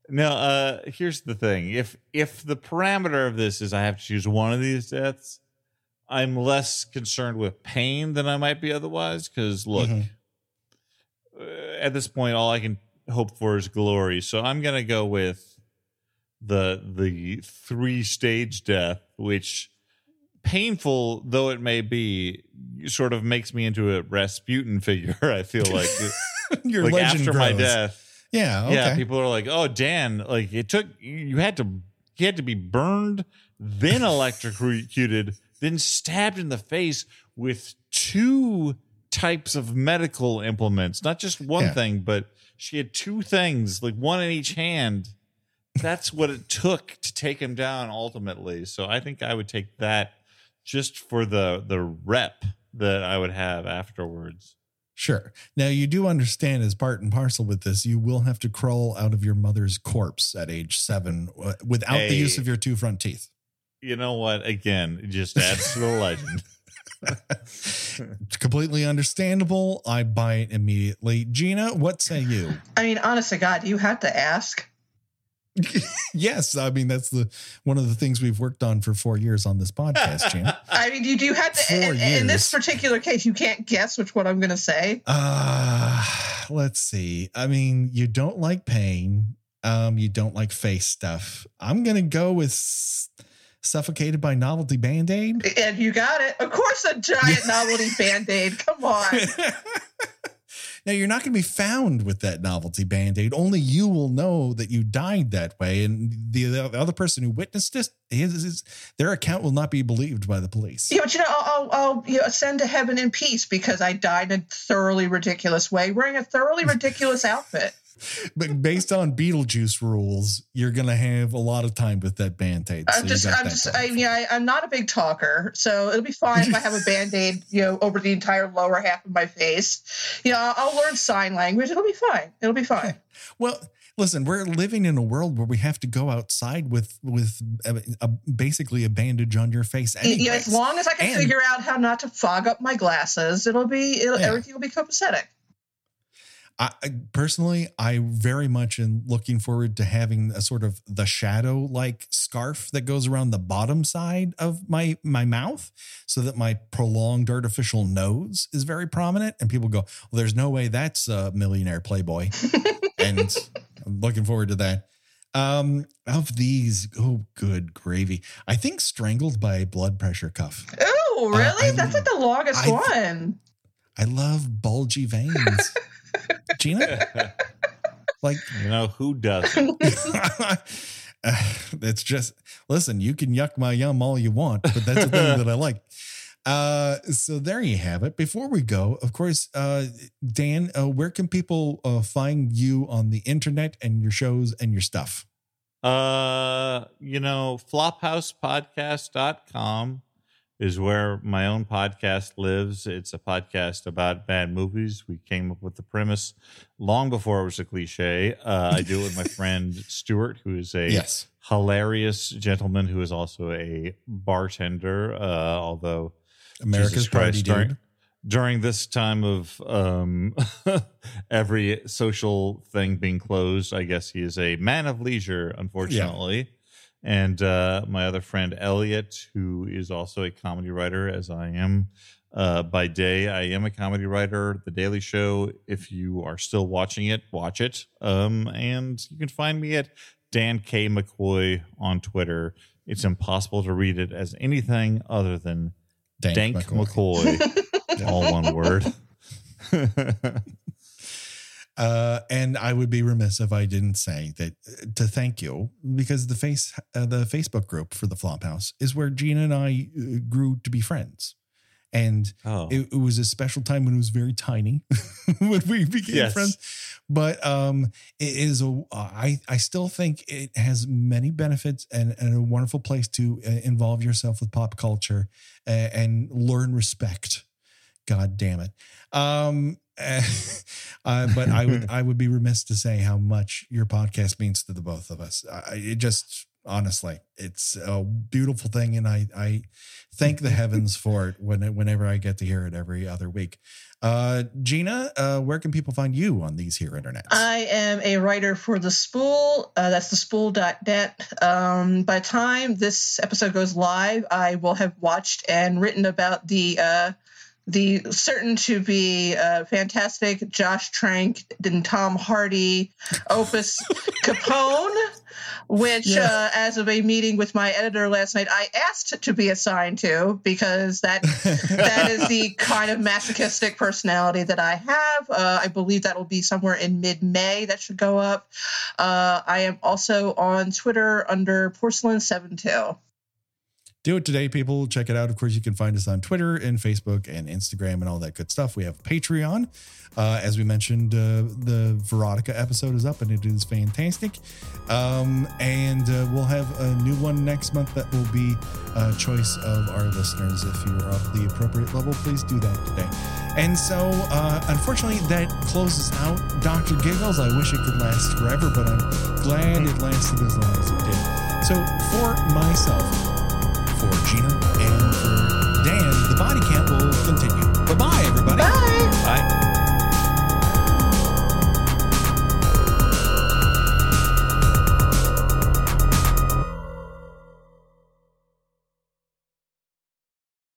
Speaker 3: Now, uh, here's the thing: if if the parameter of this is I have to choose one of these deaths, I'm less concerned with pain than I might be otherwise. Because look,
Speaker 1: Mhm.
Speaker 3: uh, at this point, all I can hope for is glory. So I'm gonna go with the the three stage death, which painful though it may be, sort of makes me into a Rasputin figure. I feel like,
Speaker 1: Your
Speaker 3: like
Speaker 1: legend
Speaker 3: after
Speaker 1: grows.
Speaker 3: my death.
Speaker 1: Yeah. Okay.
Speaker 3: Yeah, people are like, "Oh, Dan, like it took you had to you had to be burned, then electrocuted, then stabbed in the face with two types of medical implements, not just one
Speaker 1: Yeah.
Speaker 3: thing, but she had two things, like one in each hand. That's what it took to take him down ultimately. So I think I would take that just for the the rep that I would have afterwards.
Speaker 1: Sure. Now you do understand, as part and parcel with this, you will have to crawl out of your mother's corpse at age seven uh, without the use of your two front teeth.
Speaker 3: You know what? Again, it just adds to the legend.
Speaker 1: It's completely understandable. I buy it immediately. Gina, what say you?
Speaker 2: I mean, honest to God, you had to ask.
Speaker 1: yes, I mean that's the one of the things we've worked on for four years on this podcast, Gina.
Speaker 2: I mean, you do have to.
Speaker 1: Four
Speaker 2: In, in this particular case, you can't guess which one I'm going to say.
Speaker 1: Uh let's see. I mean, you don't like pain. Um, you don't like face stuff. I'm gonna go with suffocated by novelty band-aid.
Speaker 2: And you got it. Of course, a giant novelty band aid. Come on.
Speaker 1: now you're not going to be found with that novelty band-aid. Only you will know that you died that way, and the, the other person who witnessed this, his, his- their account will not be believed by the police.
Speaker 2: Yeah, but you know, I'll, I'll, I'll you know, ascend to heaven in peace because I died in a thoroughly ridiculous way, wearing a thoroughly ridiculous outfit.
Speaker 1: But based on Beetlejuice rules, you're going to have a lot of time with that band-aid. so
Speaker 2: I'm just, I'm just. I, yeah, I, I'm not a big talker, so it'll be fine if I have a band aid, you know, over the entire lower half of my face. You know, I'll, I'll learn sign language. It'll be fine. It'll be fine.
Speaker 1: Well, listen, we're living in a world where we have to go outside with with a, a- basically a bandage on your face.
Speaker 2: Y- you know, as long as I can
Speaker 1: And-
Speaker 2: figure out how not to fog up my glasses, it'll be, it'll,
Speaker 1: Yeah.
Speaker 2: everything will be copacetic.
Speaker 1: I, I personally, I very much am looking forward to having a sort of the shadow like scarf that goes around the bottom side of my my mouth, so that my prolonged artificial nose is very prominent, and people go, "Well, there's no way that's a millionaire playboy," and I'm looking forward to that. Um, of these, oh, good gravy! I think strangled by a blood pressure cuff.
Speaker 2: Oh, really?
Speaker 1: Uh,
Speaker 2: That's like the longest
Speaker 1: I-
Speaker 2: one.
Speaker 1: I love bulgy veins. Gina, like
Speaker 3: You know who doesn't?
Speaker 1: it's just listen you can yuck my yum all you want but that's the thing that i like. Uh so there you have it. Before we go of course uh dan uh, where can people uh, find you on the internet and your shows and your stuff?
Speaker 3: Uh, you know, flophousepodcast.com is where my own podcast lives. It's a podcast about bad movies. We came up with the premise long before it was a cliche. Uh, I do it with my friend Stuart, who is a
Speaker 1: yes
Speaker 3: hilarious gentleman who is also a bartender. Uh, although
Speaker 1: america's
Speaker 3: Christ, during, during this time of um, every social thing being closed, I guess he is a man of leisure, unfortunately. And uh, my other friend Elliott, who is also a comedy writer, as I am uh, by day. I am a comedy writer. The Daily Show. If you are still watching it, watch it. Um, and you can find me at Dan K McCoy on Twitter. It's impossible to read it as anything other than
Speaker 1: Dank
Speaker 3: Dank
Speaker 1: McCoy.
Speaker 3: McCoy, all one word.
Speaker 1: Uh, and I would be remiss if I didn't say that uh, to thank you because the face uh, the Facebook group for the Flophouse is where Gina and I uh, grew to be friends, and
Speaker 3: oh,
Speaker 1: it, it was a special time when it was very tiny when we became
Speaker 3: Yes.
Speaker 1: friends. But um, it is a I I still think it has many benefits and, and a wonderful place to uh, involve yourself with pop culture uh, and learn respect. God damn it. Um, uh, but I would I would be remiss to say how much your podcast means to the both of us. I, it just honestly, it's a beautiful thing, and I I thank the heavens for it when whenever I get to hear it every other week. Uh, Gina, uh, where can people find you on these here internet?
Speaker 2: I am a writer for the Spool. Uh, that's the spool.net. Um, by the time this episode goes live, I will have watched and written about the uh, the certain to be uh, fantastic Josh Trank and Tom Hardy Opus Capone, which,
Speaker 1: Yeah.
Speaker 2: uh, as of a meeting with my editor last night, I asked to be assigned to because that that is the kind of masochistic personality that I have. Uh, I believe that will be somewhere in mid May. That should go up. Uh, I am also on Twitter under Porcelain72.
Speaker 1: Do it today, people. Check it out. Of course, you can find us on Twitter and Facebook and Instagram and all that good stuff. We have Patreon. Uh, as we mentioned, uh, the Verotika episode is up and it is fantastic. Um, and uh, we'll have a new one next month that will be a choice of our listeners. If you're of the appropriate level, please do that today. And so, uh, unfortunately, that closes out Dr. Giggles. I wish it could last forever, but I'm glad it lasted as long as it did. So, for myself, for Gina and for Dan, the body count will continue.